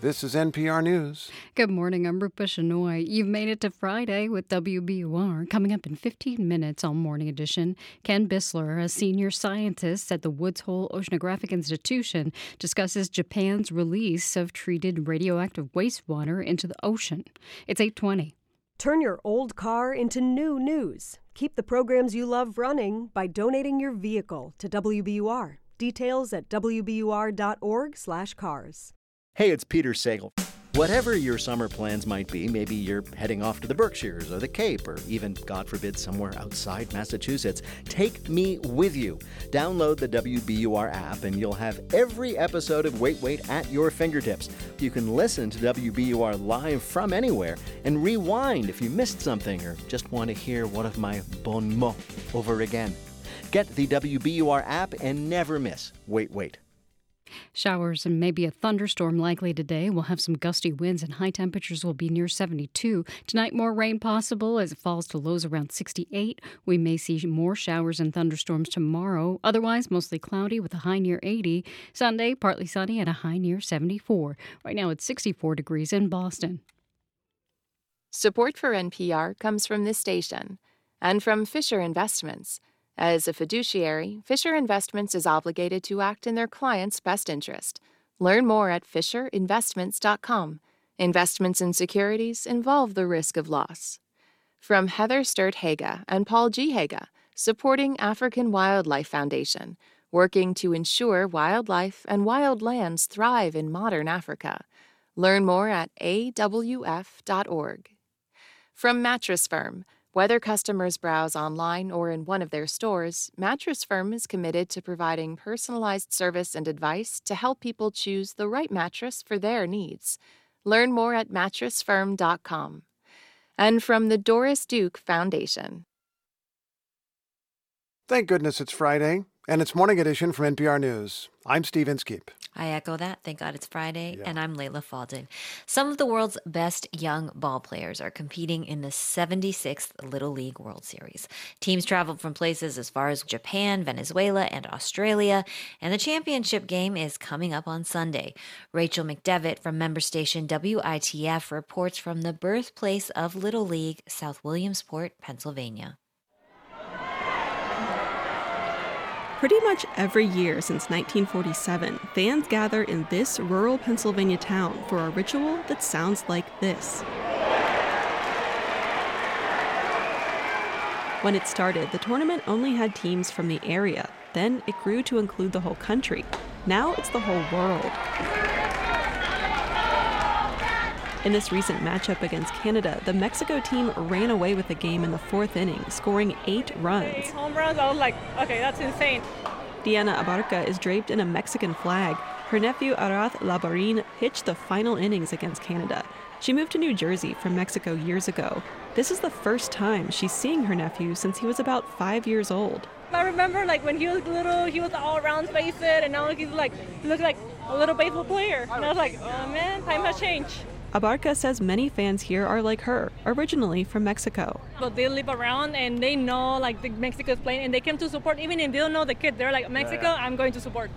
This is NPR News. Good morning. I'm Rupa Shenoy. You've made it to Friday with WBUR. Coming up in 15 minutes on Morning Edition, Ken Buesseler, a senior scientist at the Woods Hole Oceanographic Institution, discusses Japan's release of treated radioactive wastewater into the ocean. It's 820. Turn your old car into new news. Keep the programs you love running by donating your vehicle to WBUR. Details at wbur.org/cars. Hey, it's Peter Sagal. Whatever your summer plans might be, maybe you're heading off to the Berkshires or the Cape or even, God forbid, somewhere outside Massachusetts. Take me with you. Download the WBUR app and you'll have every episode of Wait Wait at your fingertips. You can listen to WBUR live from anywhere and rewind if you missed something or just want to hear one of my bon mots over again. Get the WBUR app and never miss Wait Wait. Showers and maybe a thunderstorm likely today. We'll have some gusty winds and high temperatures will be near 72. Tonight, more rain possible as it falls to lows around 68. We may see more showers and thunderstorms tomorrow. Otherwise, mostly cloudy with a high near 80. Sunday, partly sunny at a high near 74. Right now, it's 64 degrees in Boston. Support for NPR comes from this station and from Fisher Investments. As a fiduciary, Fisher Investments is obligated to act in their client's best interest. Learn more at FisherInvestments.com. Investments in securities involve the risk of loss. From Heather Sturt Haga and Paul G. Haga, supporting African Wildlife Foundation, working to ensure wildlife and wild lands thrive in modern Africa. Learn more at awf.org. From Mattress Firm, whether customers browse online or in one of their stores, Mattress Firm is committed to providing personalized service and advice to help people choose the right mattress for their needs. Learn more at mattressfirm.com. And from the Doris Duke Foundation. Thank goodness it's Friday, and it's Morning Edition from NPR News. I'm Steve Inskeep. I echo that. Thank God it's Friday. Yeah. And I'm Leila Fadel. Some of the world's best young ball players are competing in the 76th Little League World Series. Teams traveled from places as far as Japan, Venezuela, and Australia. And the championship game is coming up on Sunday. Rachel McDevitt from member station WITF reports from the birthplace of Little League, South Williamsport, Pennsylvania. Pretty much every year since 1947, fans gather in this rural Pennsylvania town for a ritual that sounds like this. When it started, the tournament only had teams from the area. Then it grew to include the whole country. Now it's the whole world. In this recent matchup against Canada, the Mexico team ran away with the game in the fourth inning, scoring eight runs. Home runs, I was like, okay, that's insane. Diana Abarca is draped in a Mexican flag. Her nephew Arath Labarin pitched the final innings against Canada. She moved to New Jersey from Mexico years ago. This is the first time she's seeing her nephew since he was about five years old. I remember like when he was little, he was all around space and now he's like, he looks like a little baseball player. And I was like, oh man, time has changed. Abarca says many fans here are like her, originally from Mexico. But they live around and they know like the Mexico's playing and they came to support even if they don't know the kid. They're like, Mexico, I'm going to support.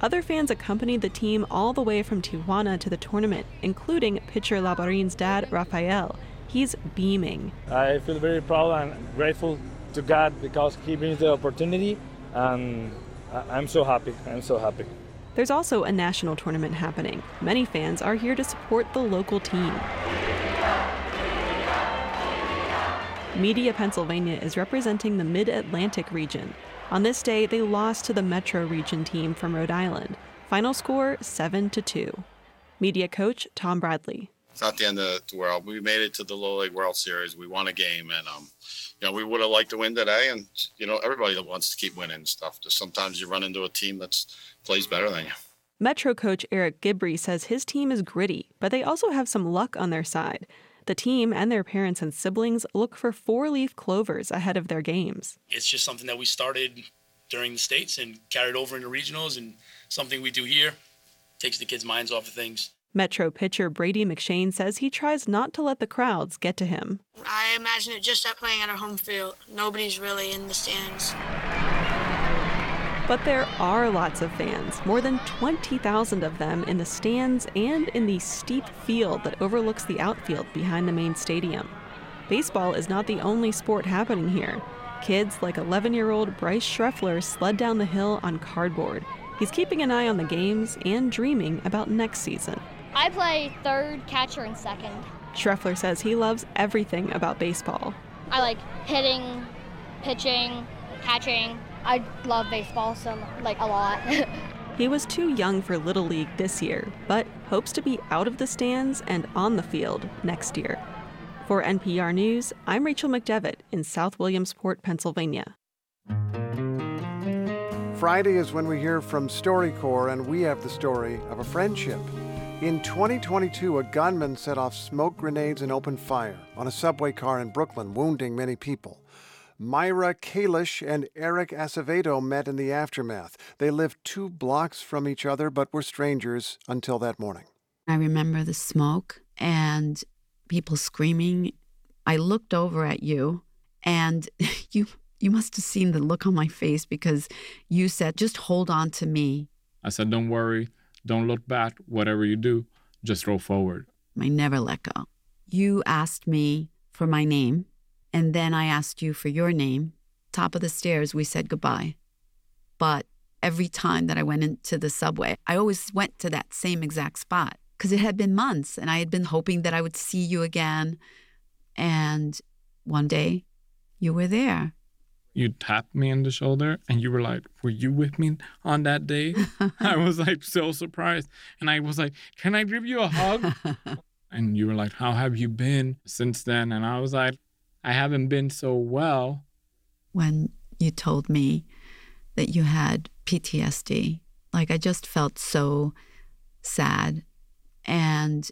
Other fans accompanied the team all the way from Tijuana to the tournament, including pitcher Labarin's dad, Rafael. He's beaming. I feel very proud and grateful to God because He brings the opportunity, and I'm so happy. I'm so happy. There's also a national tournament happening. Many fans are here to support the local team. Media Pennsylvania is representing the Mid Atlantic region. On this day, they lost to the Metro region team from Rhode Island. Final score 7 to 2. Media coach Tom Bradley. It's not the end of the world. We made it to the Little League World Series. We won a game, and um, you know we would have liked to win today. And you know everybody wants to keep winning stuff. Just sometimes you run into a team that plays better than you. Metro coach Eric Gibbrey says his team is gritty, but they also have some luck on their side. The team and their parents and siblings look for four leaf clovers ahead of their games. It's just something that we started during the States and carried over into regionals, and something we do here takes the kids' minds off of things. Metro pitcher Brady McShane says he tries not to let the crowds get to him. I imagine it just at playing at our home field. Nobody's really in the stands. But there are lots of fans, more than 20,000 of them in the stands and in the steep field that overlooks the outfield behind the main stadium. Baseball is not the only sport happening here. Kids like 11 year old Bryce Schreffler sled down the hill on cardboard. He's keeping an eye on the games and dreaming about next season. I play third, catcher, and second. Schreffler says he loves everything about baseball. I like hitting, pitching, catching, I love baseball so like a lot. he was too young for Little League this year, but hopes to be out of the stands and on the field next year. For NPR News, I'm Rachel McDevitt in South Williamsport, Pennsylvania. Friday is when we hear from StoryCorps, and we have the story of a friendship. In 2022, a gunman set off smoke grenades and opened fire on a subway car in Brooklyn, wounding many people. Myra Kalish and Eric Acevedo met in the aftermath. They lived two blocks from each other but were strangers until that morning. I remember the smoke and people screaming. I looked over at you and you you must have seen the look on my face because you said just hold on to me. I said don't worry, don't look back, whatever you do, just roll forward. I never let go. You asked me for my name and then I asked you for your name. Top of the stairs, we said goodbye. But every time that I went into the subway, I always went to that same exact spot because it had been months and I had been hoping that I would see you again. And one day you were there. You tapped me in the shoulder and you were like, Were you with me on that day? I was like so surprised. And I was like, Can I give you a hug? and you were like, How have you been since then? And I was like, I haven't been so well. When you told me that you had PTSD, like I just felt so sad. And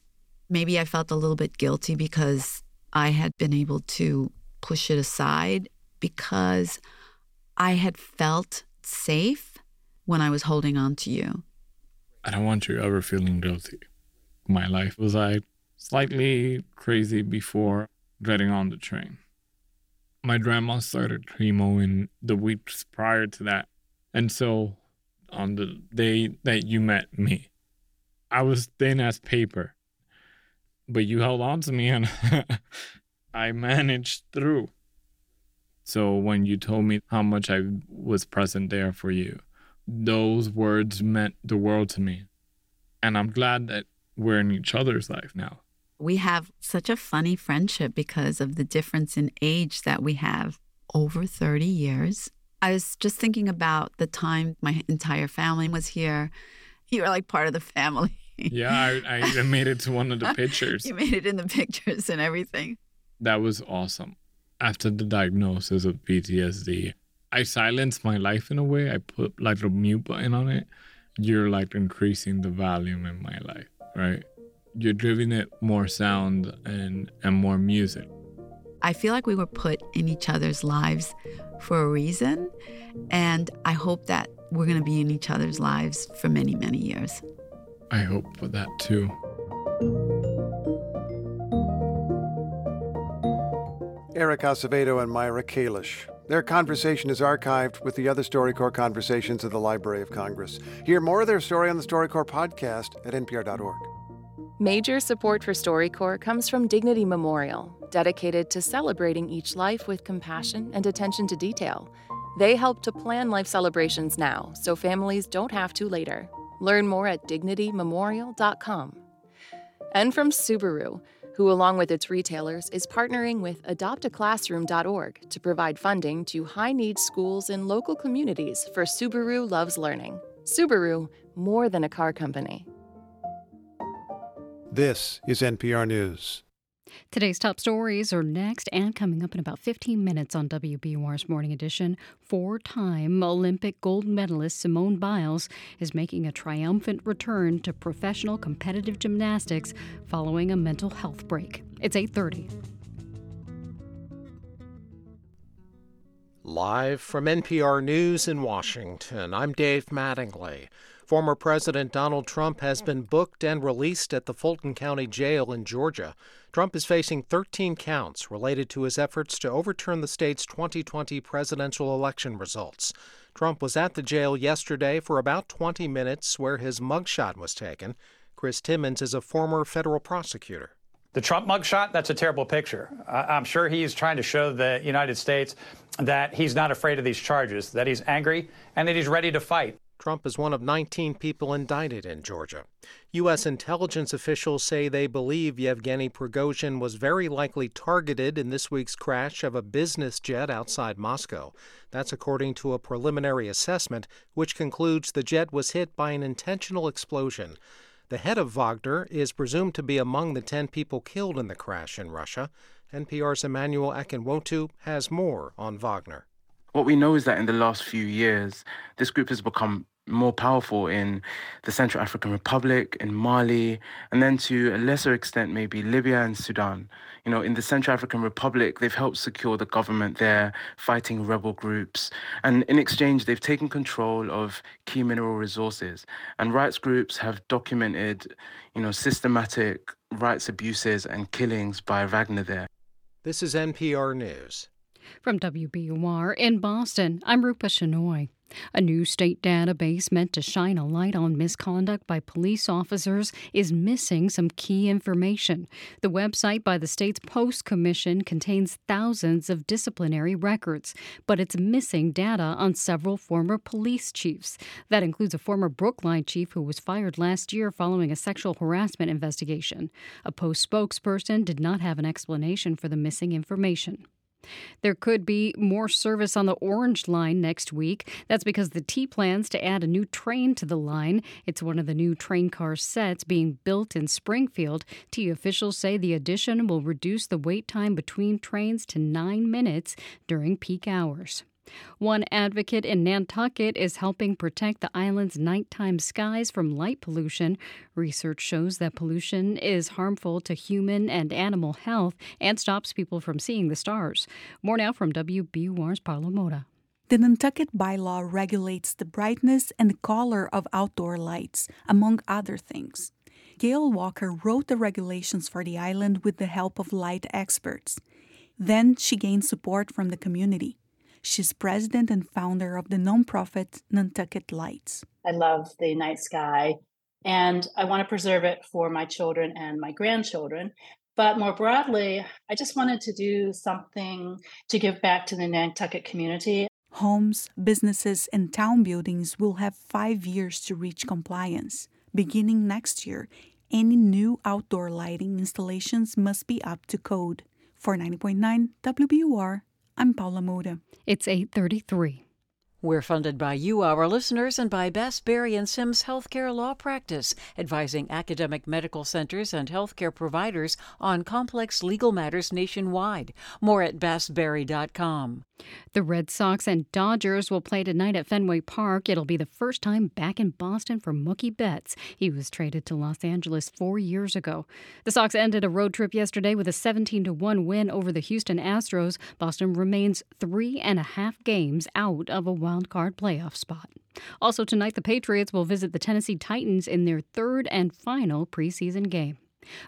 maybe I felt a little bit guilty because I had been able to push it aside because I had felt safe when I was holding on to you. I don't want you ever feeling guilty. My life was like slightly crazy before getting on the train. My grandma started chemo in the weeks prior to that. And so on the day that you met me, I was thin as paper. But you held on to me and I managed through. So when you told me how much I was present there for you, those words meant the world to me. And I'm glad that we're in each other's life now we have such a funny friendship because of the difference in age that we have over 30 years. I was just thinking about the time my entire family was here. You were like part of the family. Yeah, I, I made it to one of the pictures. you made it in the pictures and everything. That was awesome. After the diagnosis of PTSD, I silenced my life in a way. I put like a mute button on it. You're like increasing the volume in my life, right? You're giving it more sound and and more music. I feel like we were put in each other's lives for a reason, and I hope that we're going to be in each other's lives for many, many years. I hope for that too. Eric Acevedo and Myra Kalish. Their conversation is archived with the other StoryCorps conversations at the Library of Congress. Hear more of their story on the StoryCorps podcast at npr.org. Major support for StoryCorps comes from Dignity Memorial, dedicated to celebrating each life with compassion and attention to detail. They help to plan life celebrations now so families don't have to later. Learn more at dignitymemorial.com. And from Subaru, who, along with its retailers, is partnering with adoptaclassroom.org to provide funding to high needs schools in local communities for Subaru Loves Learning. Subaru, more than a car company. This is NPR News. Today's top stories are next and coming up in about 15 minutes on WBUR's Morning Edition. Four time Olympic gold medalist Simone Biles is making a triumphant return to professional competitive gymnastics following a mental health break. It's 830. Live from NPR News in Washington, I'm Dave Mattingly. Former President Donald Trump has been booked and released at the Fulton County Jail in Georgia. Trump is facing 13 counts related to his efforts to overturn the state's 2020 presidential election results. Trump was at the jail yesterday for about 20 minutes where his mugshot was taken. Chris Timmons is a former federal prosecutor. The Trump mugshot, that's a terrible picture. I'm sure he's trying to show the United States that he's not afraid of these charges, that he's angry, and that he's ready to fight. Trump is one of 19 people indicted in Georgia. U.S. intelligence officials say they believe Yevgeny Prigozhin was very likely targeted in this week's crash of a business jet outside Moscow. That's according to a preliminary assessment, which concludes the jet was hit by an intentional explosion. The head of Wagner is presumed to be among the 10 people killed in the crash in Russia. NPR's Emmanuel Akinwotu has more on Wagner. What we know is that in the last few years, this group has become more powerful in the Central African Republic, in Mali, and then to a lesser extent, maybe Libya and Sudan. You know, in the Central African Republic, they've helped secure the government there, fighting rebel groups. And in exchange, they've taken control of key mineral resources. And rights groups have documented, you know, systematic rights abuses and killings by Wagner there. This is NPR News. From WBUR in Boston, I'm Rupa Shenoy. A new state database meant to shine a light on misconduct by police officers is missing some key information. The website by the state's Post Commission contains thousands of disciplinary records, but it's missing data on several former police chiefs. That includes a former Brookline chief who was fired last year following a sexual harassment investigation. A Post spokesperson did not have an explanation for the missing information. There could be more service on the Orange Line next week. That's because the T plans to add a new train to the line. It's one of the new train car sets being built in Springfield. T officials say the addition will reduce the wait time between trains to nine minutes during peak hours. One advocate in Nantucket is helping protect the island's nighttime skies from light pollution. Research shows that pollution is harmful to human and animal health and stops people from seeing the stars. More now from WBUR's Paula Moura. The Nantucket bylaw regulates the brightness and color of outdoor lights, among other things. Gail Walker wrote the regulations for the island with the help of light experts. Then she gained support from the community. She's president and founder of the nonprofit Nantucket Lights. I love the night sky and I want to preserve it for my children and my grandchildren. But more broadly, I just wanted to do something to give back to the Nantucket community. Homes, businesses, and town buildings will have five years to reach compliance. Beginning next year, any new outdoor lighting installations must be up to code. For 90.9 WBUR, I'm Paula Moura. It's 833. We're funded by you, our listeners, and by Bass Berry and Sims Healthcare Law Practice, advising academic medical centers and healthcare providers on complex legal matters nationwide. More at bassberry.com. The Red Sox and Dodgers will play tonight at Fenway Park. It'll be the first time back in Boston for Mookie Betts. He was traded to Los Angeles four years ago. The Sox ended a road trip yesterday with a 17 1 win over the Houston Astros. Boston remains three and a half games out of a wild card playoff spot. Also, tonight, the Patriots will visit the Tennessee Titans in their third and final preseason game.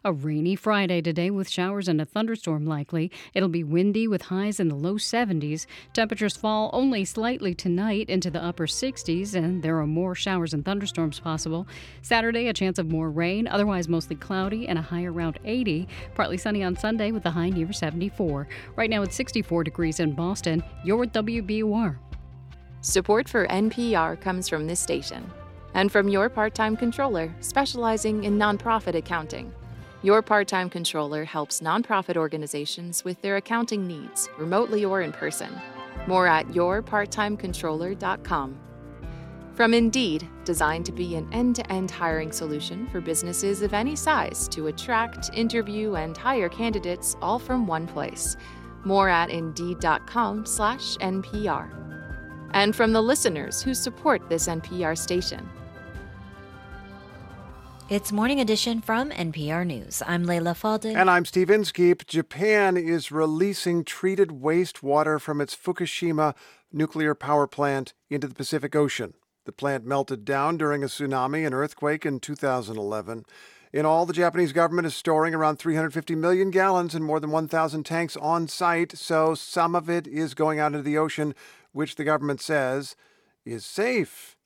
A rainy Friday today with showers and a thunderstorm likely. It'll be windy with highs in the low 70s. Temperatures fall only slightly tonight into the upper 60s, and there are more showers and thunderstorms possible. Saturday, a chance of more rain, otherwise mostly cloudy and a high around 80. Partly sunny on Sunday with a high near 74. Right now it's 64 degrees in Boston. You're with WBUR. Support for NPR comes from this station And from your part time controller, specializing in nonprofit accounting. Your part time controller helps nonprofit organizations with their accounting needs, remotely or in person. More at yourparttimecontroller.com. From Indeed, designed to be an end to end hiring solution for businesses of any size to attract, interview, and hire candidates all from one place. More at Indeed.com/slash NPR. And from the listeners who support this NPR station. It's Morning Edition from NPR News. I'm Leila Fadel. And I'm Steve Inskeep. Japan is releasing treated wastewater from its Fukushima nuclear power plant into the Pacific Ocean. The plant melted down during a tsunami and earthquake in 2011. In all, the Japanese government is storing around 350 million gallons and more than 1,000 tanks on site, so some of it is going out into the ocean, which the government says is safe.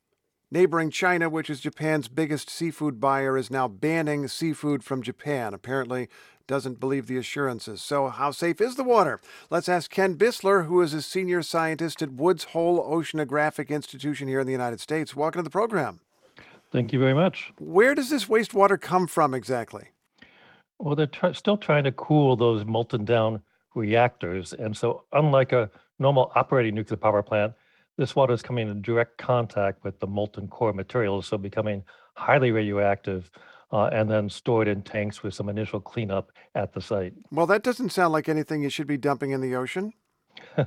Neighboring China, which is Japan's biggest seafood buyer, is now banning seafood from Japan. Apparently, doesn't believe the assurances. So, how safe is the water? Let's ask Ken Buesseler, who is a senior scientist at Woods Hole Oceanographic Institution here in the United States. Welcome to the program. Thank you very much. Where does this wastewater come from exactly? Well, they're tr- still trying to cool those molten down reactors. And so, unlike a normal operating nuclear power plant, this water is coming in direct contact with the molten core materials, so becoming highly radioactive uh, and then stored in tanks with some initial cleanup at the site. Well, that doesn't sound like anything you should be dumping in the ocean.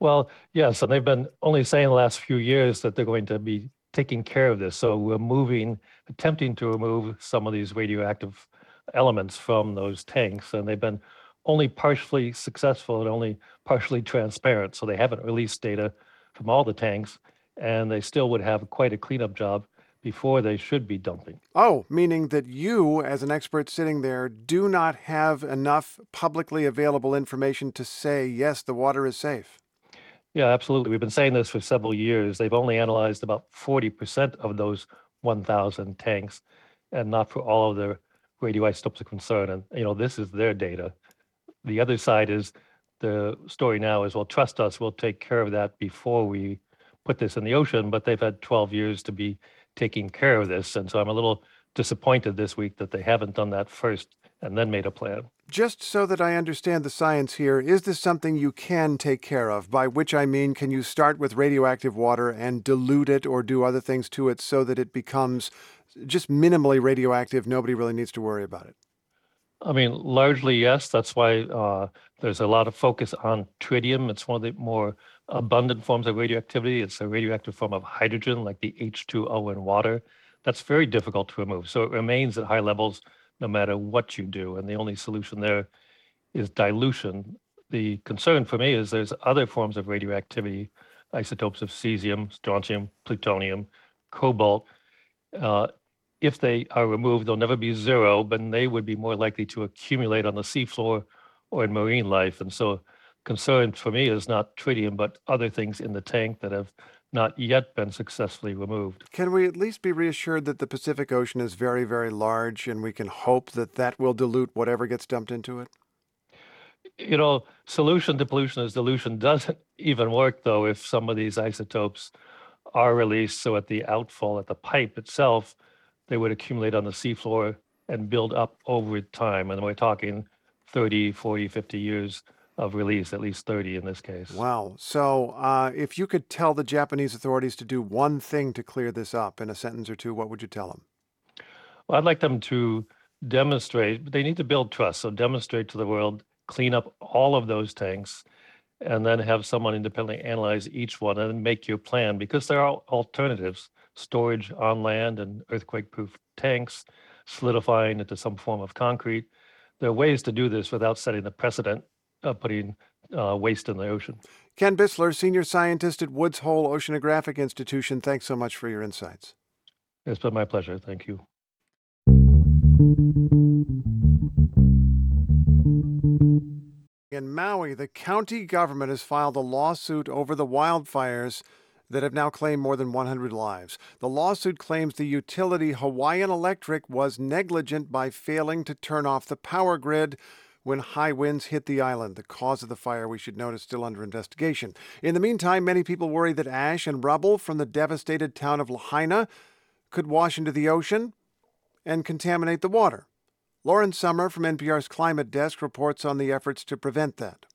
well, yes, and they've been only saying the last few years that they're going to be taking care of this. So we're moving, attempting to remove some of these radioactive elements from those tanks, and they've been only partially successful and only partially transparent. So they haven't released data from all the tanks, and they still would have quite a cleanup job before they should be dumping. Oh, meaning that you, as an expert sitting there, do not have enough publicly available information to say, yes, the water is safe. Yeah, absolutely. We've been saying this for several years. They've only analyzed about 40% of those 1,000 tanks and not for all of the radioisotopes of concern. And, you know, this is their data. The other side is the story now is, well, trust us, we'll take care of that before we put this in the ocean. But they've had 12 years to be taking care of this. And so I'm a little disappointed this week that they haven't done that first and then made a plan. Just so that I understand the science here, is this something you can take care of? By which I mean, can you start with radioactive water and dilute it or do other things to it so that it becomes just minimally radioactive? Nobody really needs to worry about it. I mean, largely yes. That's why uh, there's a lot of focus on tritium. It's one of the more abundant forms of radioactivity. It's a radioactive form of hydrogen, like the H2O in water. That's very difficult to remove. So it remains at high levels no matter what you do. And the only solution there is dilution. The concern for me is there's other forms of radioactivity, isotopes of cesium, strontium, plutonium, cobalt. Uh, if they are removed, they'll never be zero, but they would be more likely to accumulate on the seafloor or in marine life. And so, concern for me is not tritium, but other things in the tank that have not yet been successfully removed. Can we at least be reassured that the Pacific Ocean is very, very large and we can hope that that will dilute whatever gets dumped into it? You know, solution to pollution is dilution doesn't even work, though, if some of these isotopes are released. So at the outfall, at the pipe itself, they would accumulate on the seafloor and build up over time. And we're talking 30, 40, 50 years of release, at least 30 in this case. Wow. So uh, if you could tell the Japanese authorities to do one thing to clear this up in a sentence or two, what would you tell them? Well, I'd like them to demonstrate, they need to build trust. So demonstrate to the world, clean up all of those tanks, and then have someone independently analyze each one and make your plan because there are alternatives storage on land and earthquake proof tanks, solidifying into some form of concrete. There are ways to do this without setting the precedent of putting uh, waste in the ocean. Ken Buesseler, Senior Scientist at Woods Hole Oceanographic Institution, thanks so much for your insights. It's been my pleasure. Thank you. In Maui, the county government has filed a lawsuit over the wildfires that have now claimed more than 100 lives. The lawsuit claims the utility Hawaiian Electric was negligent by failing to turn off the power grid when high winds hit the island. The cause of the fire, we should note, is still under investigation. In the meantime, many people worry that ash and rubble from the devastated town of Lahaina could wash into the ocean and contaminate the water. Lauren Sommer from NPR's Climate Desk reports on the efforts to prevent that.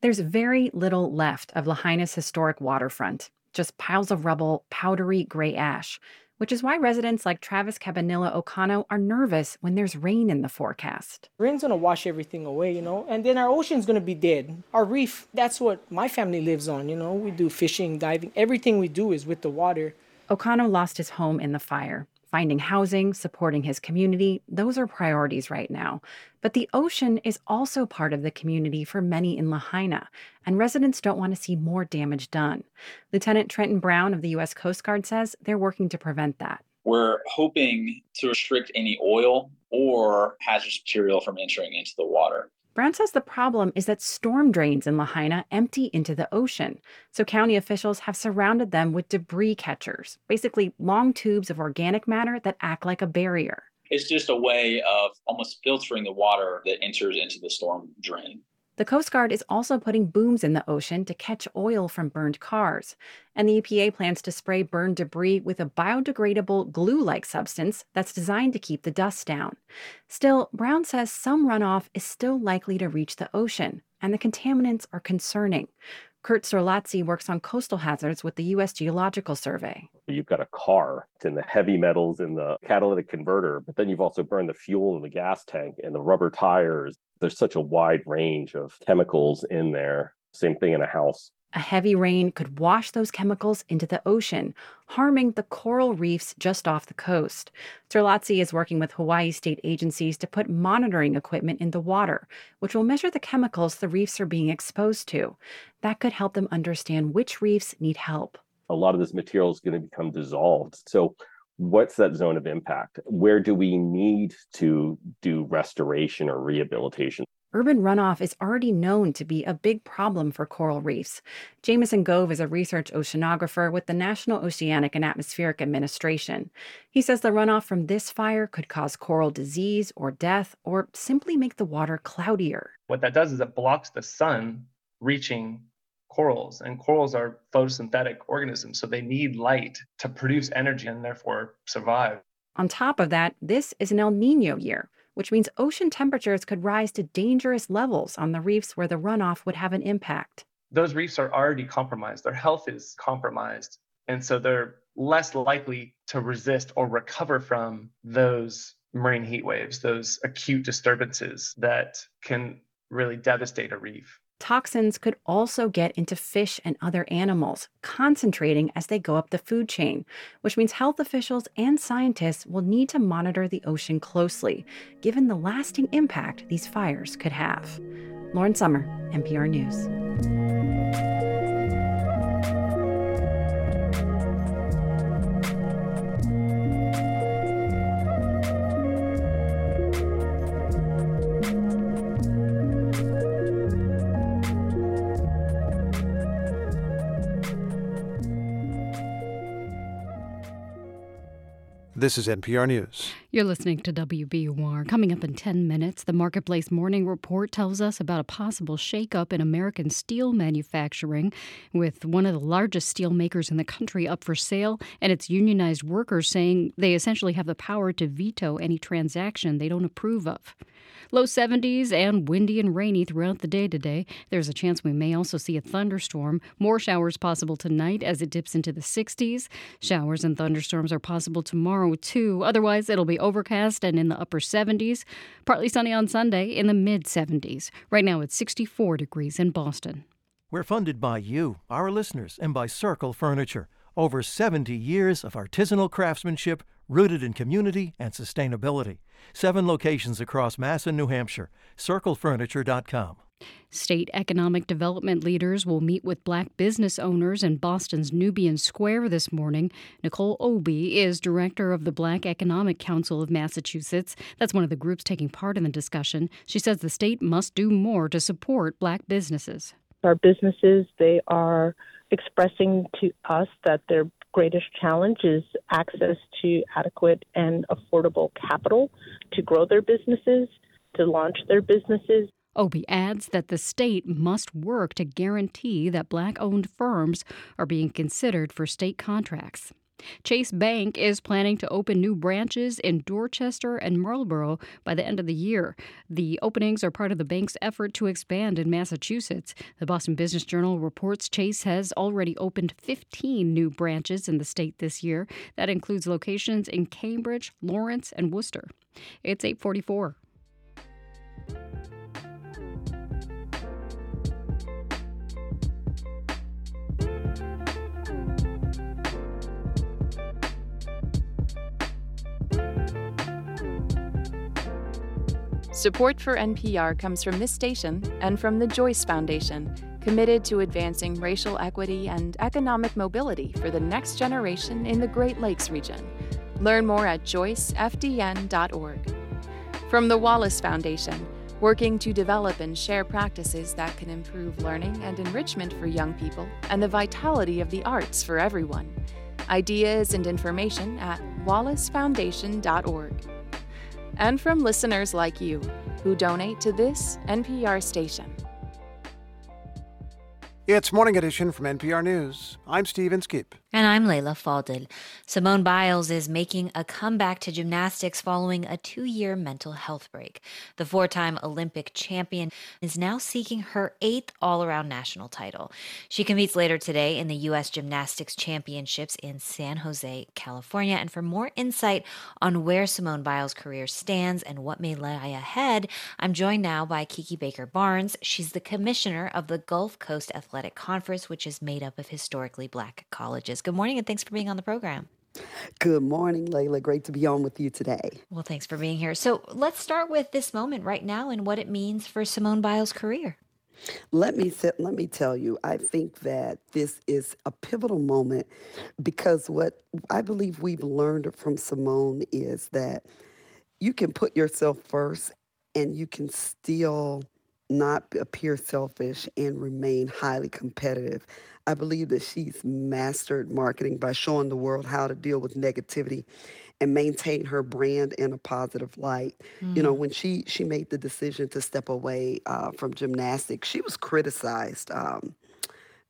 There's very little left of Lahaina's historic waterfront, just piles of rubble, powdery gray ash, which is why residents like Travis Cabanilla Ocano are nervous when there's rain in the forecast. Rain's gonna wash everything away, you know, and then our ocean's gonna be dead. Our reef, that's what my family lives on, you know. We do fishing, diving, everything we do is with the water. Ocano lost his home in the fire. Finding housing, supporting his community, those are priorities right now. But the ocean is also part of the community for many in Lahaina, and residents don't want to see more damage done. Lieutenant Trenton Brown of the U.S. Coast Guard says they're working to prevent that. We're hoping to restrict any oil or hazardous material from entering into the water. Brown says the problem is that storm drains in Lahaina empty into the ocean. So county officials have surrounded them with debris catchers, basically long tubes of organic matter that act like a barrier. It's just a way of almost filtering the water that enters into the storm drain. The Coast Guard is also putting booms in the ocean to catch oil from burned cars. And the EPA plans to spray burned debris with a biodegradable glue like substance that's designed to keep the dust down. Still, Brown says some runoff is still likely to reach the ocean, and the contaminants are concerning. Kurt Storlazzi works on coastal hazards with the U.S. Geological Survey. You've got a car, it's in the heavy metals in the catalytic converter, but then you've also burned the fuel in the gas tank and the rubber tires. There's such a wide range of chemicals in there. Same thing in a house. A heavy rain could wash those chemicals into the ocean, harming the coral reefs just off the coast. Storlazzi is working with Hawaii state agencies to put monitoring equipment in the water, which will measure the chemicals the reefs are being exposed to. That could help them understand which reefs need help. A lot of this material is going to become dissolved. So, what's that zone of impact? Where do we need to do restoration or rehabilitation? Urban runoff is already known to be a big problem for coral reefs. Jameson Gove is a research oceanographer with the National Oceanic and Atmospheric Administration. He says the runoff from this fire could cause coral disease or death or simply make the water cloudier. What that does is it blocks the sun reaching corals, and corals are photosynthetic organisms, so they need light to produce energy and therefore survive. On top of that, this is an El Nino year, which means ocean temperatures could rise to dangerous levels on the reefs where the runoff would have an impact. Those reefs are already compromised, their health is compromised, and so they're less likely to resist or recover from those marine heat waves, those acute disturbances that can really devastate a reef. Toxins could also get into fish and other animals, concentrating as they go up the food chain, which means health officials and scientists will need to monitor the ocean closely, given the lasting impact these fires could have. Lauren Sommer, NPR News. This is NPR News. You're listening to WBUR. Coming up in 10 minutes, the Marketplace Morning Report tells us about a possible shakeup in American steel manufacturing, with one of the largest steel makers in the country up for sale, and its unionized workers saying they essentially have the power to veto any transaction they don't approve of. Low 70s and windy and rainy throughout the day today. There's a chance we may also see a thunderstorm. More showers possible tonight as it dips into the 60s. Showers and thunderstorms are possible tomorrow, too. Otherwise, it'll be overcast and in the upper 70s. Partly sunny on Sunday in the mid 70s. Right now, it's 64 degrees in Boston. We're funded by you, our listeners, and by Circle Furniture. Over 70 years of artisanal craftsmanship rooted in community and sustainability. Seven locations across Mass and New Hampshire. CircleFurniture.com. State economic development leaders will meet with black business owners in Boston's Nubian Square this morning. Nicole Obi is director of the Black Economic Council of Massachusetts. That's one of the groups taking part in the discussion. She says the state must do more to support black businesses. Our businesses, they are expressing to us that their greatest challenge is access to adequate and affordable capital to grow their businesses, to launch their businesses. Obi adds that the state must work to guarantee that black owned firms are being considered for state contracts. Chase Bank is planning to open new branches in Dorchester and Marlborough by the end of the year. The openings are part of the bank's effort to expand in Massachusetts. The Boston Business Journal reports Chase has already opened 15 new branches in the state this year. That includes locations in Cambridge, Lawrence, and Worcester. It's 844. Support for NPR comes from this station and from the Joyce Foundation, committed to advancing racial equity and economic mobility for the next generation in the Great Lakes region. Learn more at joycefdn.org. From the Wallace Foundation, working to develop and share practices that can improve learning and enrichment for young people and the vitality of the arts for everyone. Ideas and information at wallacefoundation.org and from listeners like you who donate to this NPR station. It's Morning Edition from NPR News. I'm Steve Inskeep. And I'm Leila Fadel. Simone Biles is making a comeback to gymnastics following a two year mental health break. The four time Olympic champion is now seeking her eighth all around national title. She competes later today in the U.S. Gymnastics Championships in San Jose, California. And for more insight on where Simone Biles' career stands and what may lie ahead, I'm joined now by Kiki Baker Barnes. She's the commissioner of the Gulf Coast Athletic Conference, which is made up of historically black colleges. Good morning, and thanks for being on the program. Good morning, Leila. Great to be on with you today. Well, thanks for being here. So let's start with this moment right now and what it means for Simone Biles' career. Let me let me tell you, I think that this is a pivotal moment because what I believe we've learned from Simone is that you can put yourself first and you can still not appear selfish and remain highly competitive. I believe that she's mastered marketing by showing the world how to deal with negativity and maintain her brand in a positive light. Mm. You know, mm. when she she made the decision to step away uh, from gymnastics, she was criticized. Um,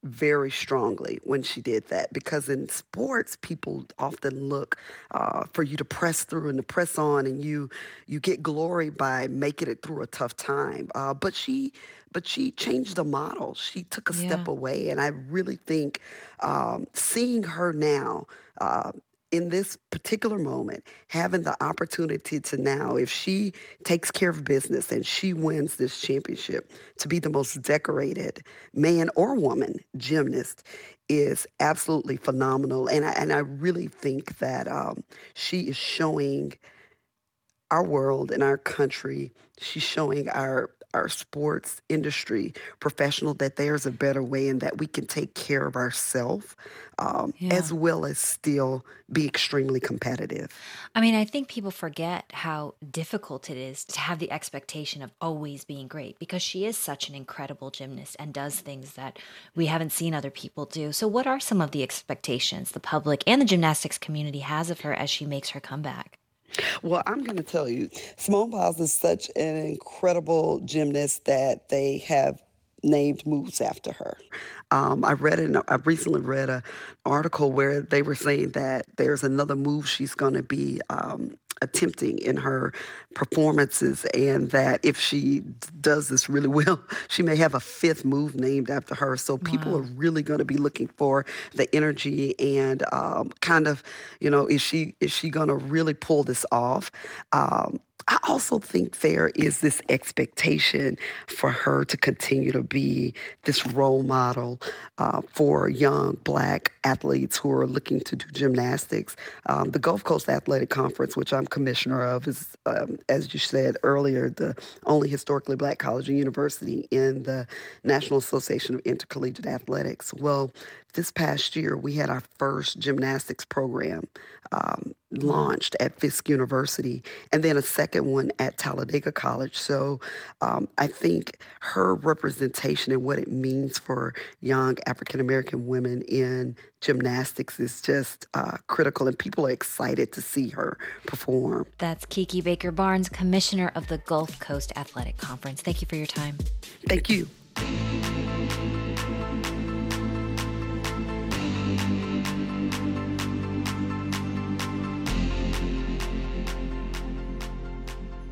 very strongly when she did that because in sports people often look uh, for you to press through and to press on and you you get glory by making it through a tough time uh, but she but she changed the model she took a yeah. step away and i really think um, seeing her now uh, in this particular moment, having the opportunity to now, if she takes care of business and she wins this championship, to be the most decorated man or woman gymnast is absolutely phenomenal. And I, and I really think that um, she is showing our world and our country, she's showing our our sports industry professional that there's a better way and that we can take care of ourselves um, yeah. as well as still be extremely competitive. I mean, I think people forget how difficult it is to have the expectation of always being great because she is such an incredible gymnast and does things that we haven't seen other people do. So, what are some of the expectations the public and the gymnastics community has of her as she makes her comeback? Well, I'm going to tell you, Simone Biles is such an incredible gymnast that they have named moves after her. Um, I read it. I recently read an article where they were saying that there's another move she's going to be um, attempting in her performances, and that if she does this really well, she may have a fifth move named after her. So people wow. are really going to be looking for the energy and um, kind of, you know, is she is she going to really pull this off? Um, I also think there is this expectation for her to continue to be this role model uh, for young black athletes who are looking to do gymnastics. Um, the Gulf Coast Athletic Conference, which I'm commissioner of, is, um, as you said earlier, the only historically black college and university in the National Association of Intercollegiate Athletics. Well, this past year, we had our first gymnastics program um, launched at Fisk University, and then a second one at Talladega College. So um, I think her representation and what it means for young African American women in gymnastics is just uh, critical, and people are excited to see her perform. That's Kiki Baker Barnes, Commissioner of the Gulf Coast Athletic Conference. Thank you for your time. Thank you.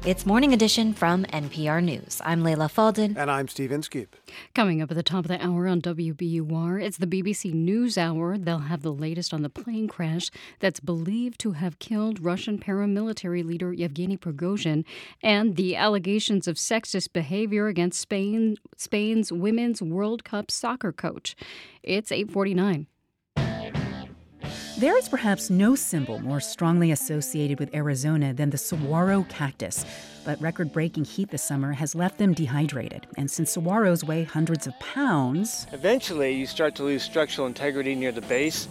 It's Morning Edition from NPR News. I'm Leila Fadel. And I'm Steve Inskeep. Coming up at the top of the hour on WBUR, it's the BBC News Hour. They'll have the latest on the plane crash that's believed to have killed Russian paramilitary leader Yevgeny Prigozhin and the allegations of sexist behavior against Spain, Spain's Women's World Cup soccer coach. It's 849. There is perhaps no symbol more strongly associated with Arizona than the saguaro cactus, but record breaking heat this summer has left them dehydrated. And since saguaros weigh hundreds of pounds, eventually you start to lose structural integrity near the base,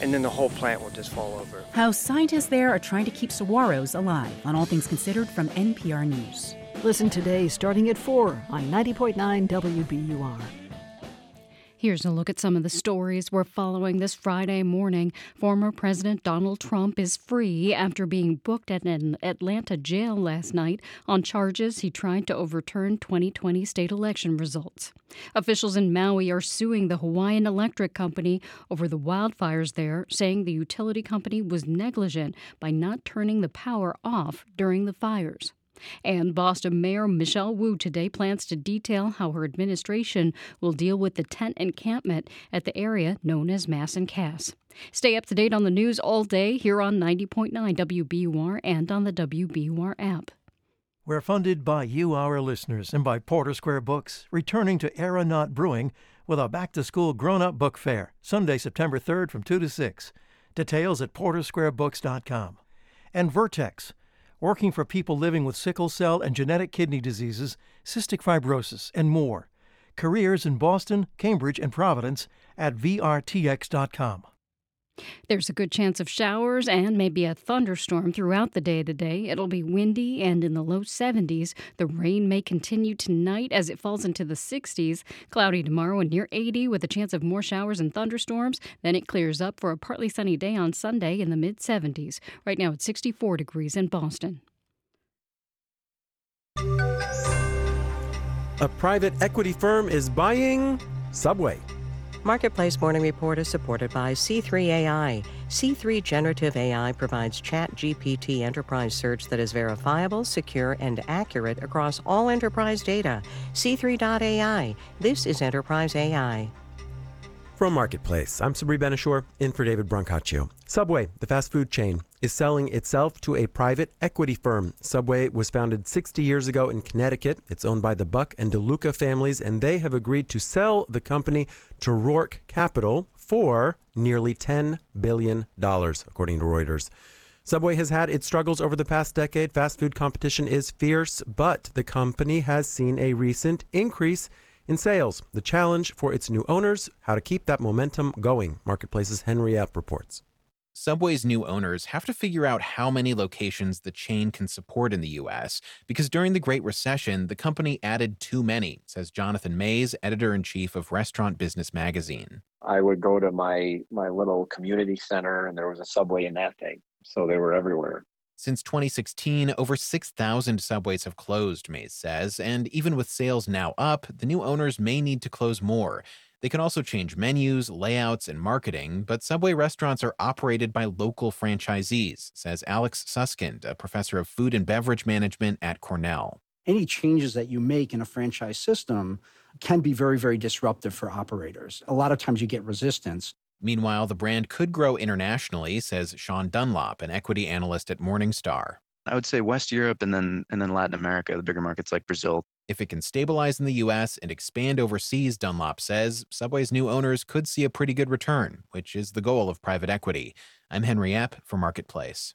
and then the whole plant will just fall over. How scientists there are trying to keep saguaros alive on All Things Considered from NPR News. Listen today starting at 4 on 90.9 WBUR. Here's a look at some of the stories we're following this Friday morning. Former President Donald Trump is free after being booked at an Atlanta jail last night on charges he tried to overturn 2020 state election results. Officials in Maui are suing the Hawaiian Electric Company over the wildfires there, saying the utility company was negligent by not turning the power off during the fires. And Boston Mayor Michelle Wu today plans to detail how her administration will deal with the tent encampment at the area known as Mass and Cass. Stay up to date on the news all day here on 90.9 WBUR and on the WBUR app. We're funded by you, our listeners, and by Porter Square Books, returning to Aeronaut Brewing with a back to school grown up book fair, Sunday, September 3rd from 2 to 6. Details at portersquarebooks.com. And Vertex working for people living with sickle cell and genetic kidney diseases, cystic fibrosis, and more. Careers in Boston, Cambridge, and Providence at VRTX.com. There's a good chance of showers and maybe a thunderstorm throughout the day today. It'll be windy and in the low 70s. The rain may continue tonight as it falls into the 60s. Cloudy tomorrow and near 80 with a chance of more showers and thunderstorms. Then it clears up for a partly sunny day on Sunday in the mid 70s. Right now it's 64 degrees in Boston. A private equity firm is buying Subway. Marketplace Morning Report is supported by C3 AI. C3 Generative AI provides Chat GPT enterprise search that is verifiable, secure, and accurate across all enterprise data. C3.ai. This is enterprise AI. From Marketplace, I'm Sabri Ben-Achour, in for David Brancaccio. Subway, the fast food chain, is selling itself to a private equity firm. Subway was founded 60 years ago in Connecticut. It's owned by the Buck and DeLuca families, and they have agreed to sell the company to Roark Capital for nearly $10 billion, according to Reuters. Subway has had its struggles over the past decade. Fast food competition is fierce, but the company has seen a recent increase in sales, the challenge for its new owners, how to keep that momentum going. Marketplace's Henry Epp reports. Subway's new owners have to figure out how many locations the chain can support in the U.S. because during the Great Recession, the company added too many, says Jonathan Maze, editor in chief of Restaurant Business Magazine. I would go to my my little community center, and there was a Subway in that thing, so they were everywhere. Since 2016, over 6,000 subways have closed, Maze says, and even with sales now up, the new owners may need to close more. They can also change menus, layouts, and marketing, but Subway restaurants are operated by local franchisees, says Alex Susskind, a professor of food and beverage management at Cornell. Any changes that you make in a franchise system can be very, very disruptive for operators. A lot of times you get resistance. Meanwhile, the brand could grow internationally, says Sean Dunlop, an equity analyst at Morningstar. I would say West Europe and then and then Latin America, the bigger markets like Brazil. If it can stabilize in the US and expand overseas, Dunlop says, Subway's new owners could see a pretty good return, which is the goal of private equity. I'm Henry Epp for Marketplace.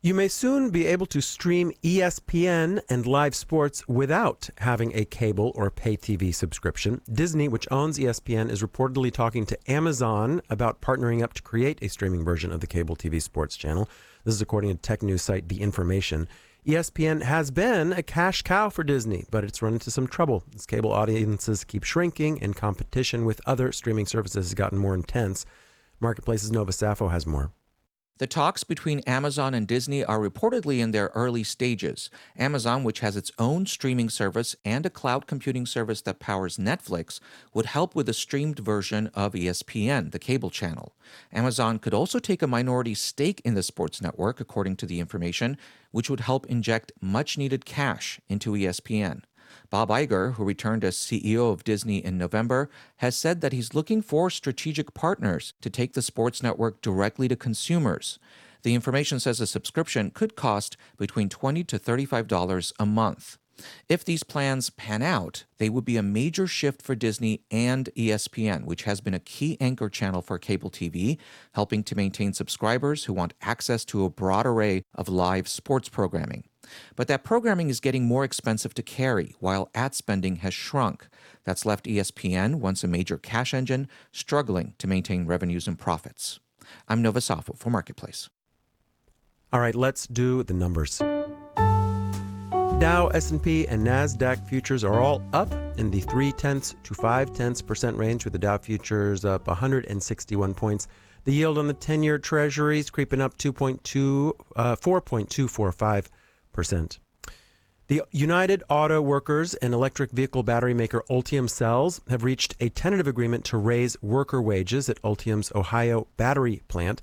You may soon be able to stream ESPN and live sports without having a cable or pay TV subscription. Disney, which owns ESPN, is reportedly talking to Amazon about partnering up to create a streaming version of the cable TV sports channel. This is according to tech news site The Information. ESPN has been a cash cow for Disney, but it's run into some trouble as cable audiences keep shrinking and competition with other streaming services has gotten more intense. Marketplace's Nova Safo has more. The talks between Amazon and Disney are reportedly in their early stages. Amazon, which has its own streaming service and a cloud computing service that powers Netflix, would help with a streamed version of ESPN, the cable channel. Amazon could also take a minority stake in the sports network, according to the information, which would help inject much needed cash into ESPN. Bob Iger, who returned as CEO of Disney in November, has said that he's looking for strategic partners to take the sports network directly to consumers. The information says a subscription could cost between 20 to $35 a month. If these plans pan out, they would be a major shift for Disney and ESPN, which has been a key anchor channel for cable TV, helping to maintain subscribers who want access to a broad array of live sports programming. But that programming is getting more expensive to carry, while ad spending has shrunk. That's left ESPN, once a major cash engine, struggling to maintain revenues and profits. I'm Nova Safo for Marketplace. All right, let's do the numbers. Dow, S&P, and Nasdaq futures are all up in the three tenths to five tenths percent range, with the Dow futures up 161 points. The yield on the 10-year Treasury is creeping up 2.2, uh, 4.245 The United Auto Workers and electric vehicle battery maker Ultium Cells have reached a tentative agreement to raise worker wages at Ultium's Ohio battery plant.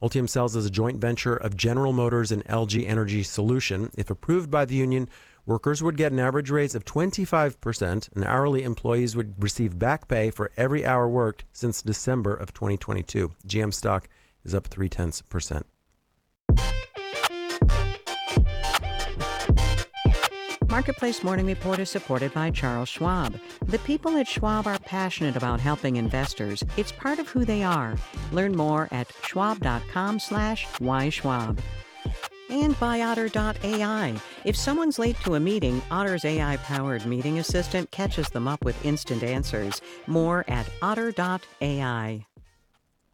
Ultium Cells is a joint venture of General Motors and LG Energy Solution. If approved by the union, workers would get an average raise of 25%, and hourly employees would receive back pay for every hour worked since December of 2022. GM stock is up three tenths percent. Marketplace Morning Report is supported by Charles Schwab. The people at Schwab are passionate about helping investors. It's part of who they are. Learn more at schwab.com slash whyschwab. And by Otter.ai. If someone's late to a meeting, Otter's AI-powered meeting assistant catches them up with instant answers. More at Otter.ai.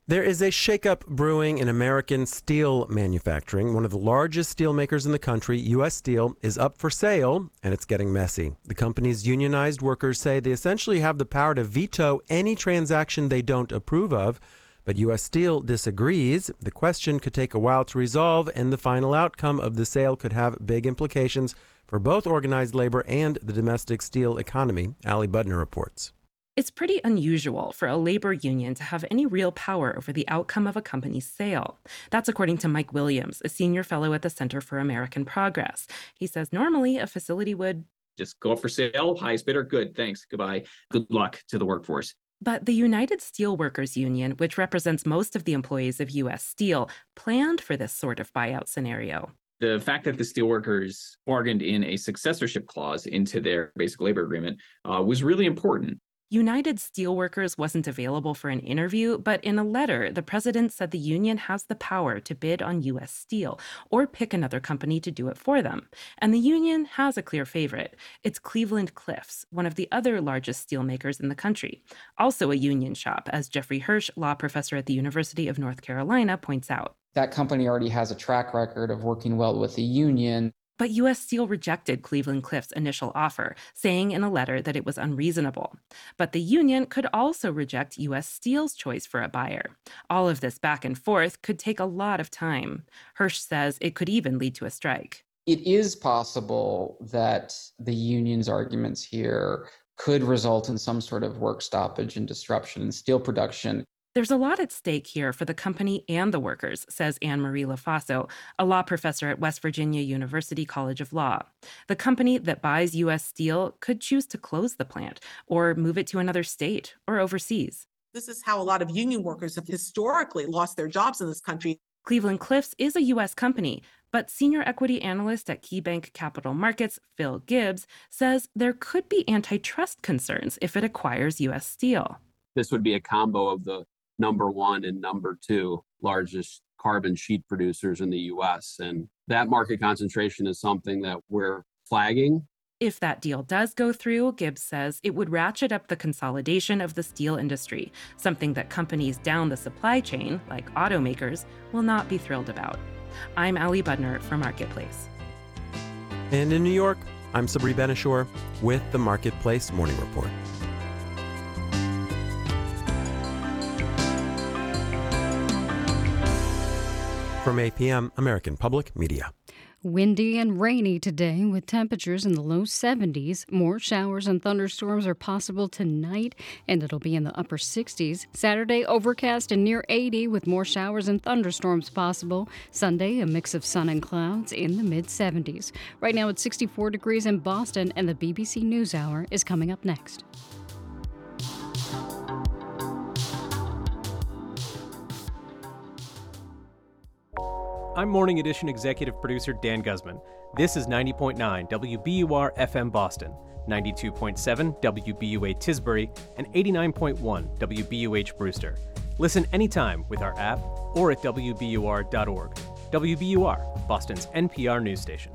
There is a shakeup brewing in American steel manufacturing. One of the largest steel makers in the country, U.S. Steel, is up for sale, and it's getting messy. The company's unionized workers say they essentially have the power to veto any transaction they don't approve of. But U.S. Steel disagrees. The question could take a while to resolve, and the final outcome of the sale could have big implications for both organized labor and the domestic steel economy, Ali Budner reports. It's pretty unusual for a labor union to have any real power over the outcome of a company's sale. That's according to Mike Williams, a senior fellow at the Center for American Progress. He says normally a facility would just go up for sale, highest bidder, good, thanks, goodbye, good luck to the workforce. But the United Steelworkers Union, which represents most of the employees of U.S. Steel, planned for this sort of buyout scenario the fact that the steelworkers bargained in a successorship clause into their basic labor agreement uh, was really important. United Steelworkers wasn't available for an interview, but in a letter, the president said the union has the power to bid on U.S. Steel or pick another company to do it for them. And the union has a clear favorite. It's Cleveland Cliffs, one of the other largest steelmakers in the country. Also a union shop, as Jeffrey Hirsch, law professor at the University of North Carolina, points out. That company already has a track record of working well with the union. But U.S. Steel rejected Cleveland Cliffs' initial offer, saying in a letter that it was unreasonable. But the union could also reject U.S. Steel's choice for a buyer. All of this back and forth could take a lot of time. Hirsch says it could even lead to a strike. It is possible that the union's arguments here could result in some sort of work stoppage and disruption in steel production there's a lot at stake here for the company and the workers, says Anne Marie Lofaso, a law professor at West Virginia University College of Law. The company that buys U.S. Steel could choose to close the plant or move it to another state or overseas. This is how a lot of union workers have historically lost their jobs in this country. Cleveland Cliffs is a U.S. company, but senior equity analyst at KeyBanc Capital Markets, Phil Gibbs, says there could be antitrust concerns if it acquires U.S. Steel. This would be a combo of the number one and number two largest carbon sheet producers in the US. And that market concentration is something that we're flagging. If that deal does go through, Gibbs says it would ratchet up the consolidation of the steel industry, something that companies down the supply chain, like automakers, will not be thrilled about. I'm Ali Budner for Marketplace. And in New York, I'm Sabri Ben-Achour with the Marketplace Morning Report. From APM, American Public Media. Windy and rainy today with temperatures in the low 70s. More showers and thunderstorms are possible tonight, and it'll be in the upper 60s. Saturday, overcast and near 80 with more showers and thunderstorms possible. Sunday, a mix of sun and clouds in the mid 70s. Right now, it's 64 degrees in Boston, and the BBC NewsHour is coming up next. I'm Morning Edition executive producer Dan Guzman. This is 90.9 WBUR FM Boston, 92.7 WBUA Tisbury, and 89.1 WBUH Brewster. Listen anytime with our app or at WBUR.org. WBUR, Boston's NPR news station.